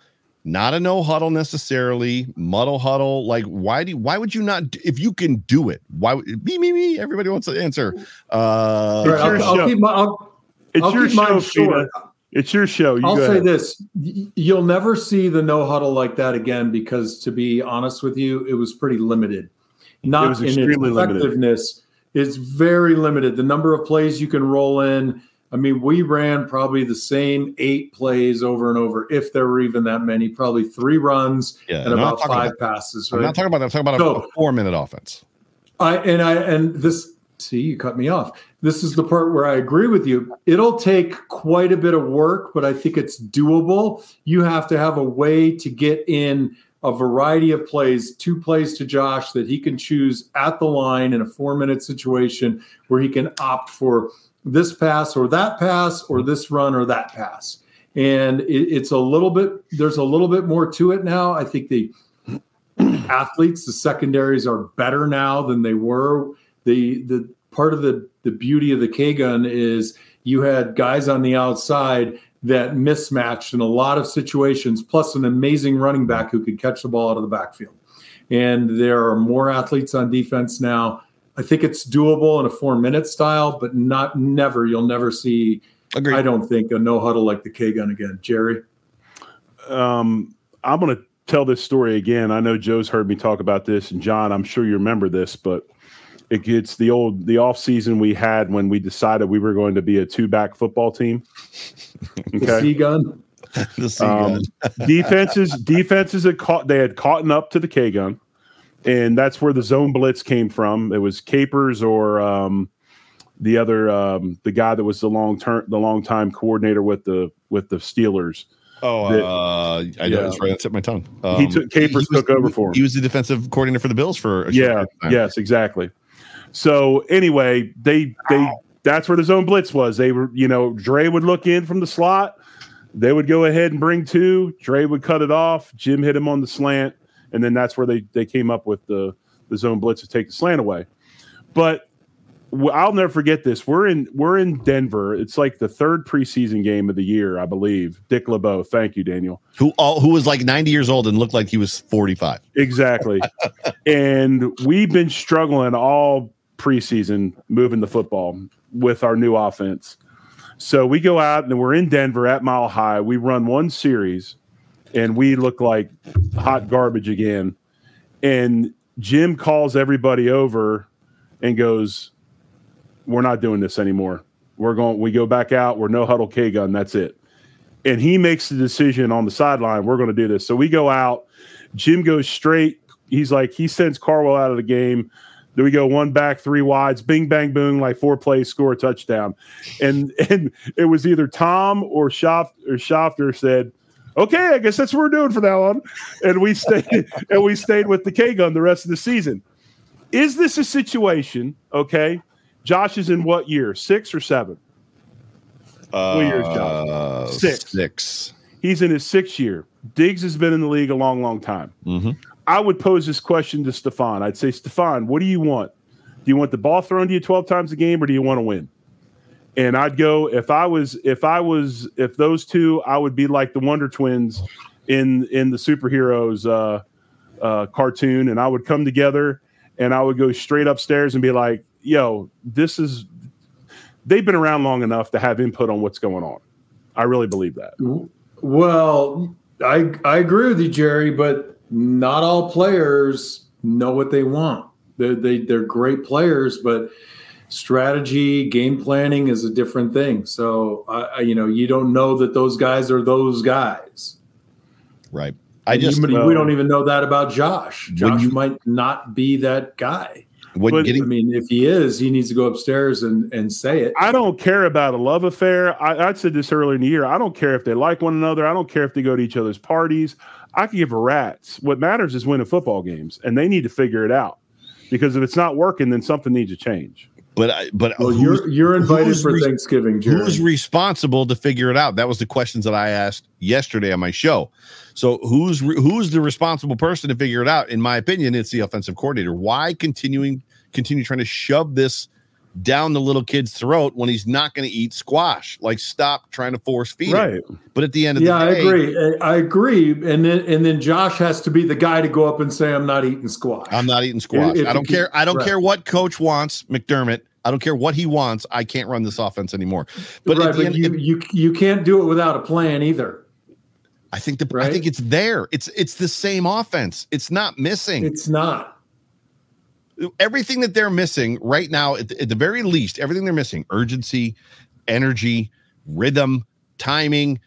not a no huddle necessarily, muddle huddle. Like, why do you, why would you not if you can do it? Why me me me? Everybody wants to answer. Uh, right, I'll, I'll, keep my I'll, it's I'll your keep show, short. It's your show. You I'll say this: you'll never see the no huddle like that again because, to be honest with you, it was pretty limited. Not in effectiveness. Limited. It's very limited. The number of plays you can roll in I mean, we ran probably the same eight plays over and over, if there were even that many. Probably three runs yeah, and about five about, passes. Right? I'm not talking about that. I'm talking about so, a four minute offense. I and I and this. See, you cut me off. This is the part where I agree with you. It'll take quite a bit of work, but I think it's doable. You have to have a way to get in a variety of plays, two plays to Josh that he can choose at the line in a four minute situation where he can opt for this pass or that pass or this run or that pass. And it, it's a little bit, there's a little bit more to it now. I think the athletes, the secondaries are better now than they were. The, the part of the, the beauty of the K gun is you had guys on the outside that mismatched in a lot of situations, plus an amazing running back who could catch the ball out of the backfield. And there are more athletes on defense now I think it's doable in a four minute style, but not never. You'll never see. Agreed. I don't think a no huddle like the K gun again, Jerry. Um, I'm going to tell this story again. I know Joe's heard me talk about this, and John, I'm sure you remember this, but it gets the old the off season we had when we decided we were going to be a two back football team. Okay. the C gun. the C gun. Um, defenses defenses had caught they had caught up to the K gun and that's where the zone blitz came from. It was Capers or um, the other um, the guy that was the long term the long time coordinator with the with the Steelers. Oh, that, uh, I know yeah. that's right. That's at my tongue. Um, he took Capers he, he took over for him. He was the defensive coordinator for the Bills for yeah, yes, exactly. So anyway, they they that's where the zone blitz was. They were you know Dre would look in from the slot. They would go ahead and bring two. Dre would cut it off. Jim hit him on the slant and then that's where they they came up with the the zone blitz to take the slant away. But I'll never forget this. We're in we're in Denver. It's like the third preseason game of the year, I believe. Dick LeBeau. Thank you, Daniel. Who all who was like 90 years old and looked like he was 45. Exactly. and we've been struggling all preseason moving the football with our new offense. So we go out and we're in Denver at Mile High. We run one series and we look like hot garbage again. And Jim calls everybody over and goes, We're not doing this anymore. We're going, we go back out. We're no huddle K gun. That's it. and he makes the decision on the sideline. We're going to do this. So we go out. Jim goes straight. He's like he sends Carwell out of the game. Then we go one back, three wides, bing bang boom, like four plays, score a touchdown. And and it was either Tom or Schoff or Schafter said, Okay, I guess that's what we're doing for that one. And we stayed and we stayed with the K gun the rest of the season. Is this a situation? Okay. Josh is in what year? Six or seven? What year is Josh? Uh, Six. Six. He's in his sixth year. Diggs has been in the league a long, long time. Mhm. I would pose this question to Stefon. I'd say, Stefon, what do you want? Do you want the ball thrown to you 12 times a game or do you want to win? And I'd go if I was if I was if those two, I would be like the Wonder Twins in in the superheroes uh uh cartoon, and I would come together and I would go straight upstairs and be like, yo, this is they've been around long enough to have input on what's going on. I really believe that. Well, I I agree with you, Jerry, but not all players know what they want. They're, they they're great players, but strategy, game planning is a different thing. So, I I- you know, you don't know that those guys are those guys. Right. I just You- we don't even know that about Josh. Josh you- might not be that guy. when but- I mean, if he is, he needs to go upstairs and and say it. I don't care about a love affair. I, I said this earlier in the year. I don't care if they like one another. I don't care if they go to each other's parties. I can give a rat's. What matters is winning football games, and they need to figure it out. Because if it's not working, then something needs to change. but I- but Well, you're you're invited for re- Thanksgiving, Jerry. who's responsible to figure it out? That was the questions that I asked yesterday on my show. So who's re- who's the responsible person to figure it out? In my opinion, it's the offensive coordinator. Why continuing continue trying to shove this down the little kid's throat when he's not going to eat squash? Like stop trying to force feed. him. Right. But at the end of yeah, the day, I agree. I- I agree. And then and then Josh has to be the guy to go up and say, "I'm not eating squash." I'm not eating squash. If I don't you- care. I don't right. care what coach wants, McDermott. I don't care what he wants. I can't run this offense anymore. But, right, at the but end, you, you you can't do it without a plan either. I think the I think it's there. It's it's the same offense. It's not missing. It's not. Everything that they're missing right now, at the, at the very least, everything they're missing: urgency, energy, rhythm, timing.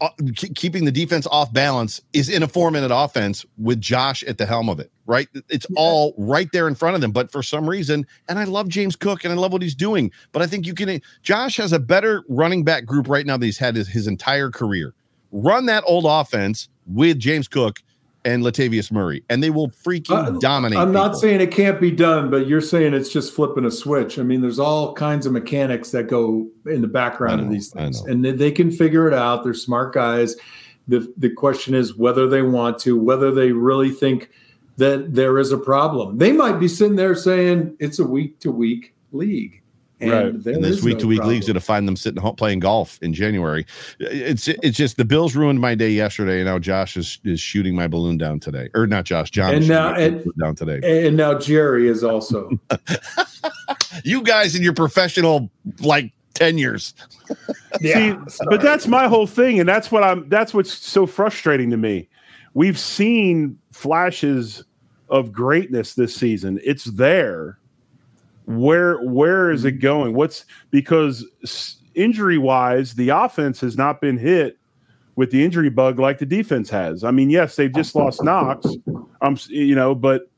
uh, keeping the defense off balance is in a four-minute offense with Josh at the helm of it. Right, it's all right there in front of them. But for some reason, and I love James Cook and I love what he's doing, but I think you can. Josh has a better running back group right now than he's had his, his entire career. Run that old offense with James Cook and Latavius Murray, and they will freaking Uh, dominate. I'm not people. saying it can't be done, but you're saying it's just flipping a switch. I mean, there's all kinds of mechanics that go in the background I of these things, and they- they can figure it out. They're smart guys. the The question is whether they want to, whether they really think that there is a problem. They might be sitting there saying it's a week to week league, and Right. and this week to week league's going to find them sitting home playing golf in January. It's it's just the Bills ruined my day yesterday, and now Josh is is shooting my balloon down today, or not Josh, John And is now- shooting and- down today. And now Jerry is also. You guys in your professional like tenures, See, but that's my whole thing, and that's what I'm. That's what's so frustrating to me. We've seen flashes of greatness this season. It's there. Where where is it going? What's because injury wise, the offense has not been hit with the injury bug like the defense has. I mean, yes, they've just lost Knox, um, you know, but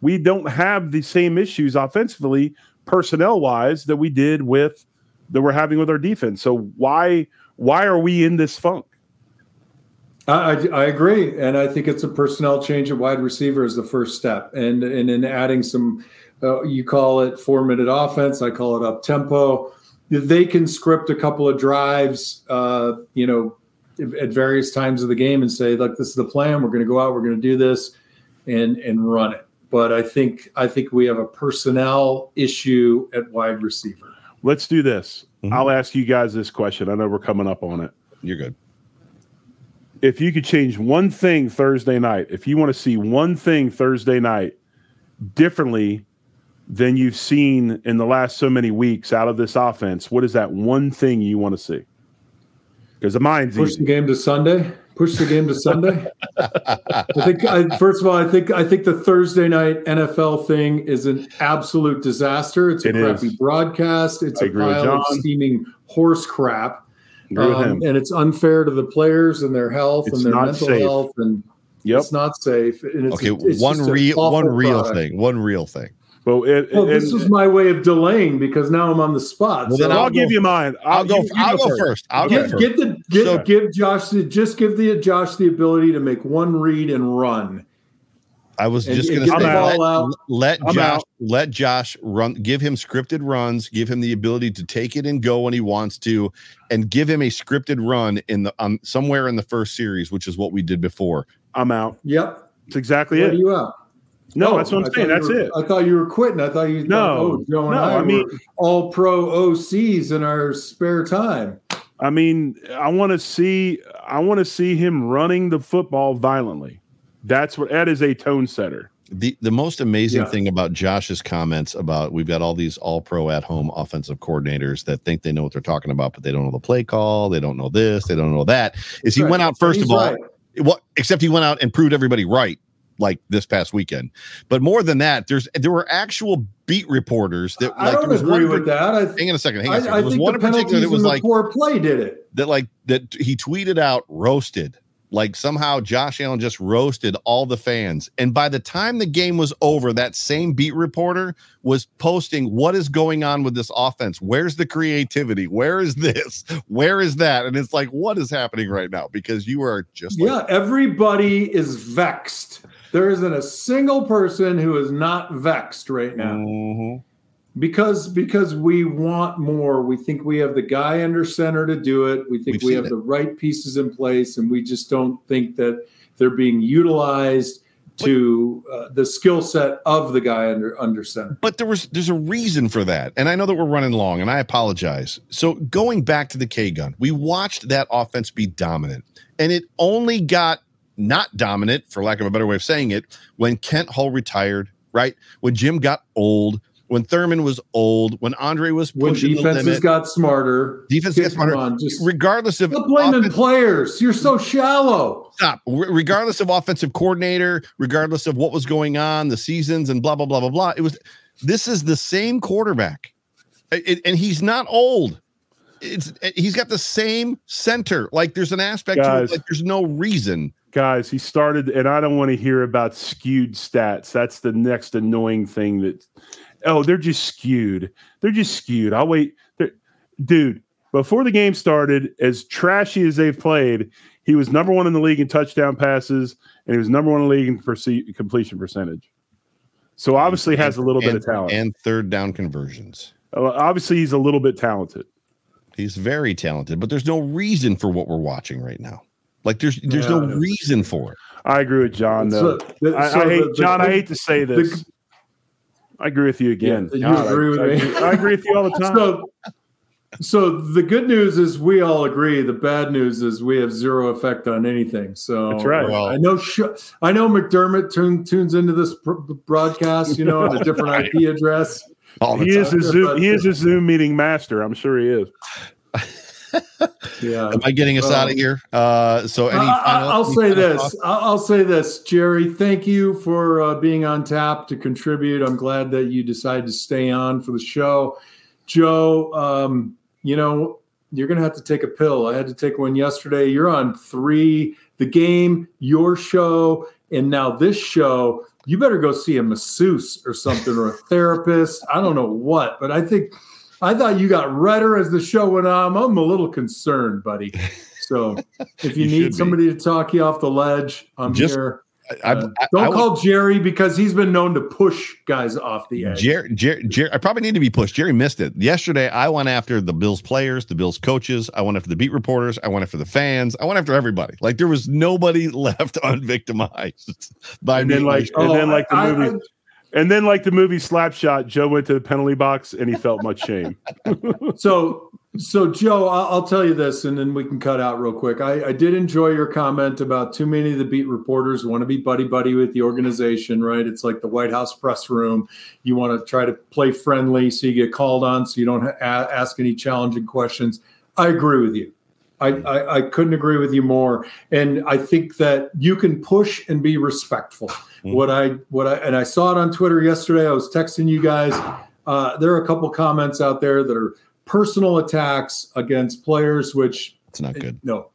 we don't have the same issues offensively, personnel wise, that we did with that we're having with our defense. So why why are we in this funk? I, I, agree, and I think it's a personnel change at wide receiver is the first step, and and in adding some, uh, you call it four minute offense, I call it up tempo. They can script a couple of drives, uh, you know, at various times of the game and say, look, this is the plan. We're going to go out. We're going to do this, and and run it. But I think I think we have a personnel issue at wide receiver. Let's do this. Mhm. I'll ask you guys this question. I know we're coming up on it. you're good. If you could change one thing Thursday night, if you want to see one thing Thursday night differently than you've seen in the last so many weeks out of this offense, what is that one thing you want to see? Because the mind's Push easy. the game to Sunday. Push the game to Sunday. I think I, first of all, I think I think the Thursday night NFL thing is an absolute disaster. It's a It crappy is. broadcast. It's I a agree with pile of steaming horse crap. Um, and it's unfair to the players and their health It's and their mental safe. health, and Yep. it's not safe. And it's, Okay, it's one real one real product. thing. One real thing. But it, Well, and- this was my way of delaying because now I'm on the spot. Well, So then I'll, I'll give go- you mine. I'll go. you- you I'll go first. I'll go get, first. get the get, So- give Josh the just give the Josh the ability to make one read and run. I was And- just going to get say the let, ball out. let Josh out. let Josh run. Give him scripted runs. Give him the ability to take it and go when he wants to, and give him a scripted run in the um, somewhere in the first series, which is what we did before. I'm out. Yep. That's exactly What are it. you out? No, Oh, that's what I I'm saying. That's were- it. I thought you were quitting. I thought you No, thought, oh, Joe and no, I, I mean- all pro OCs in our spare time. I mean, I want to see. I want to see him running the football violently. That's what. That is a tone setter. The the most amazing Yeah. thing about Josh's comments about we've got all these all pro at home offensive coordinators that think they know what they're talking about, but they don't know the play call, they don't know this, they don't know that. Is he Right. went out first He's of all, right. what except he went out and proved everybody right like this past weekend. But more than that, there's there were actual beat reporters that I don't agree with that. I, hang on a second, hang on a second. I, I There was think one in particular that was like poor play did it. that like that he tweeted out roasted like somehow Josh Allen just roasted all the fans and by the time the game was over that same beat reporter was posting what is going on with this offense where's the creativity where is this where is that and it's like what is happening right now because you are just like, Yeah, everybody is vexed. There isn't a single person who is not vexed right now. Mhm. because because we want more we think we have the guy under center to do it we think We've we have it. the right pieces in place and we just don't think that they're being utilized to uh, the skill set of the guy under under center but there was there's a reason for that and i know that we're running long and i apologize so going back to the k gun we watched that offense be dominant and it only got not dominant for lack of a better way of saying it when kent hull retired right when jim got old when thurman was old when andre was when pushing the defenses limit got smarter defense Come got smarter on, just regardless of stop blaming offense- players you're so shallow stop. Regardless of offensive coordinator, regardless of what was going on, the seasons and blah blah blah blah blah. It was this is the same quarterback, It- it- and he's not old. It's he's got the same center. Like there's an aspect to it. Like there's no reason. Guys, he started, and I don't want to hear about skewed stats. That's the next annoying thing that, oh, they're just skewed. They're just skewed. I'll wait. They're- Dude, before the game started, as trashy as they've played, he was number one in the league in touchdown passes, and he was number one in the league in perce- completion percentage. So obviously has a little bit of talent. and third down conversions. Obviously, he's a little bit talented. He's very talented, but there's no reason for what we're watching right now. Like there's there's Yeah, no reason for it. I agree with John, though. So- the- I, so I hate the- the- John. I hate to say the- this. I agree with you again. Yeah, you God, I- agree with I, me? agree- I agree with you all the time. So, so the good news is we all agree. The bad news is we have zero effect on anything. So That's right. Well- I know. Sh- I know McDermott tune, tunes into this pr- broadcast. You know, on a different IP address. All the he is a Zoom. He is a Zoom meeting master. I'm sure he is. Yeah. Am I getting us Well, out of here? Uh, so any I- I- final, I'll any say this. thoughts? I'll I'll say this, Jerry. Thank you for uh, being on tap to contribute. I'm glad that you decided to stay on for the show, Joe. Um, you know you're gonna have to take a pill. I had to take one yesterday. You're on three. The game, your show, and now this show. You better go see a masseuse or something or a therapist. I don't know what, but I think I thought you got redder as the show went on. I'm a little concerned, buddy. So if you, You should need be. somebody to talk you off the ledge, I'm Just- here. I, Uh, don't I would- call Jerry because he's been known to push guys off the edge. Jerry, Jerry, Jerry, I probably need to be pushed. Jerry missed it yesterday. I went after the Bills players, the Bills coaches. I went after the beat reporters. I went after the fans. I went after everybody. Like there was nobody left unvictimized by And me. then like, and Oh, then like the I- I- movie, and then like the movie Slapshot. Joe went to the penalty box and he felt much shame. So, so Joe, I'll, I'll tell you this, and then we can cut out real quick. I, I did enjoy your comment about too many of the beat reporters want to be buddy buddy with the organization, right? It's like the White House press room. You want to try to play friendly so you get called on, so you don't ha- ask any challenging questions. I agree with you. I, I, I couldn't agree with you more. And I think that you can push and be respectful. Mhm. What I what I and I saw it on Twitter yesterday. I was texting you guys. Uh, there are a couple comments out there that are personal attacks against players, which It's not good. No,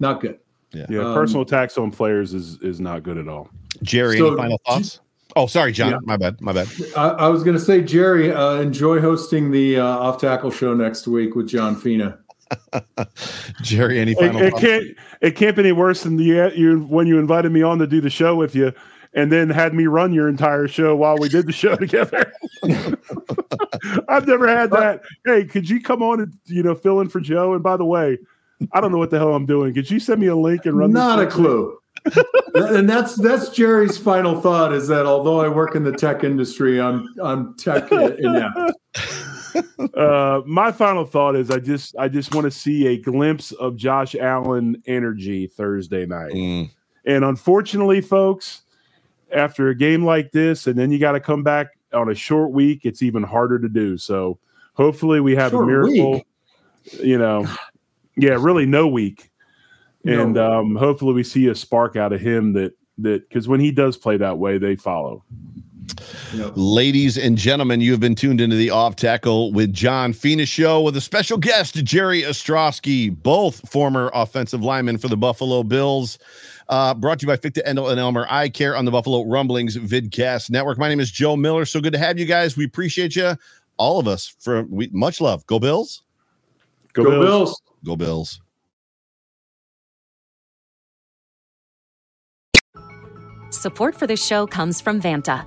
not good. Yeah, Um, personal attacks on players is is not good at all. Jerry, So, any final thoughts? Oh, sorry, John. Yeah. My bad. My bad. I, I was going to say, Jerry, uh, enjoy hosting the uh, off tackle show next week with John Fina. Jerry, any It, final it thoughts? can't it can't be any worse than the you when you invited me on to do the show with you, and then had me run your entire show while we did the show together. I've never had that. Hey, could you come on and you know fill in for Joe? And by the way, I don't know what the hell I'm doing. Could you send me a link and run? this Not a clue. and that's that's Jerry's final thought is that although I work in the tech industry, I'm I'm tech inept. Uh, my final thought is I just I just want to see a glimpse of Josh Allen energy Thursday night. Mm, And unfortunately, folks, after a game like this, and then you got to come back on a short week, it's even harder to do. So hopefully we have Short a miracle. week? You know, yeah, really no week. No And um, hopefully we see a spark out of him that that because when he does play that way, they follow. Ladies and gentlemen, you have been tuned into the Off Tackle with John Fina show with a special guest, Jerry Ostroski, both former offensive linemen for the Buffalo Bills. Uh, brought to you by Fichte Endl and Elmer Eye Care on the Buffalo Rumblings Vidcast Network. My name is Joe Miller. So good to have you guys. We appreciate you, all of us. For we, much love. Go Bills. Go, Go Bills. Bills. Go Bills. Support for this show comes from Vanta.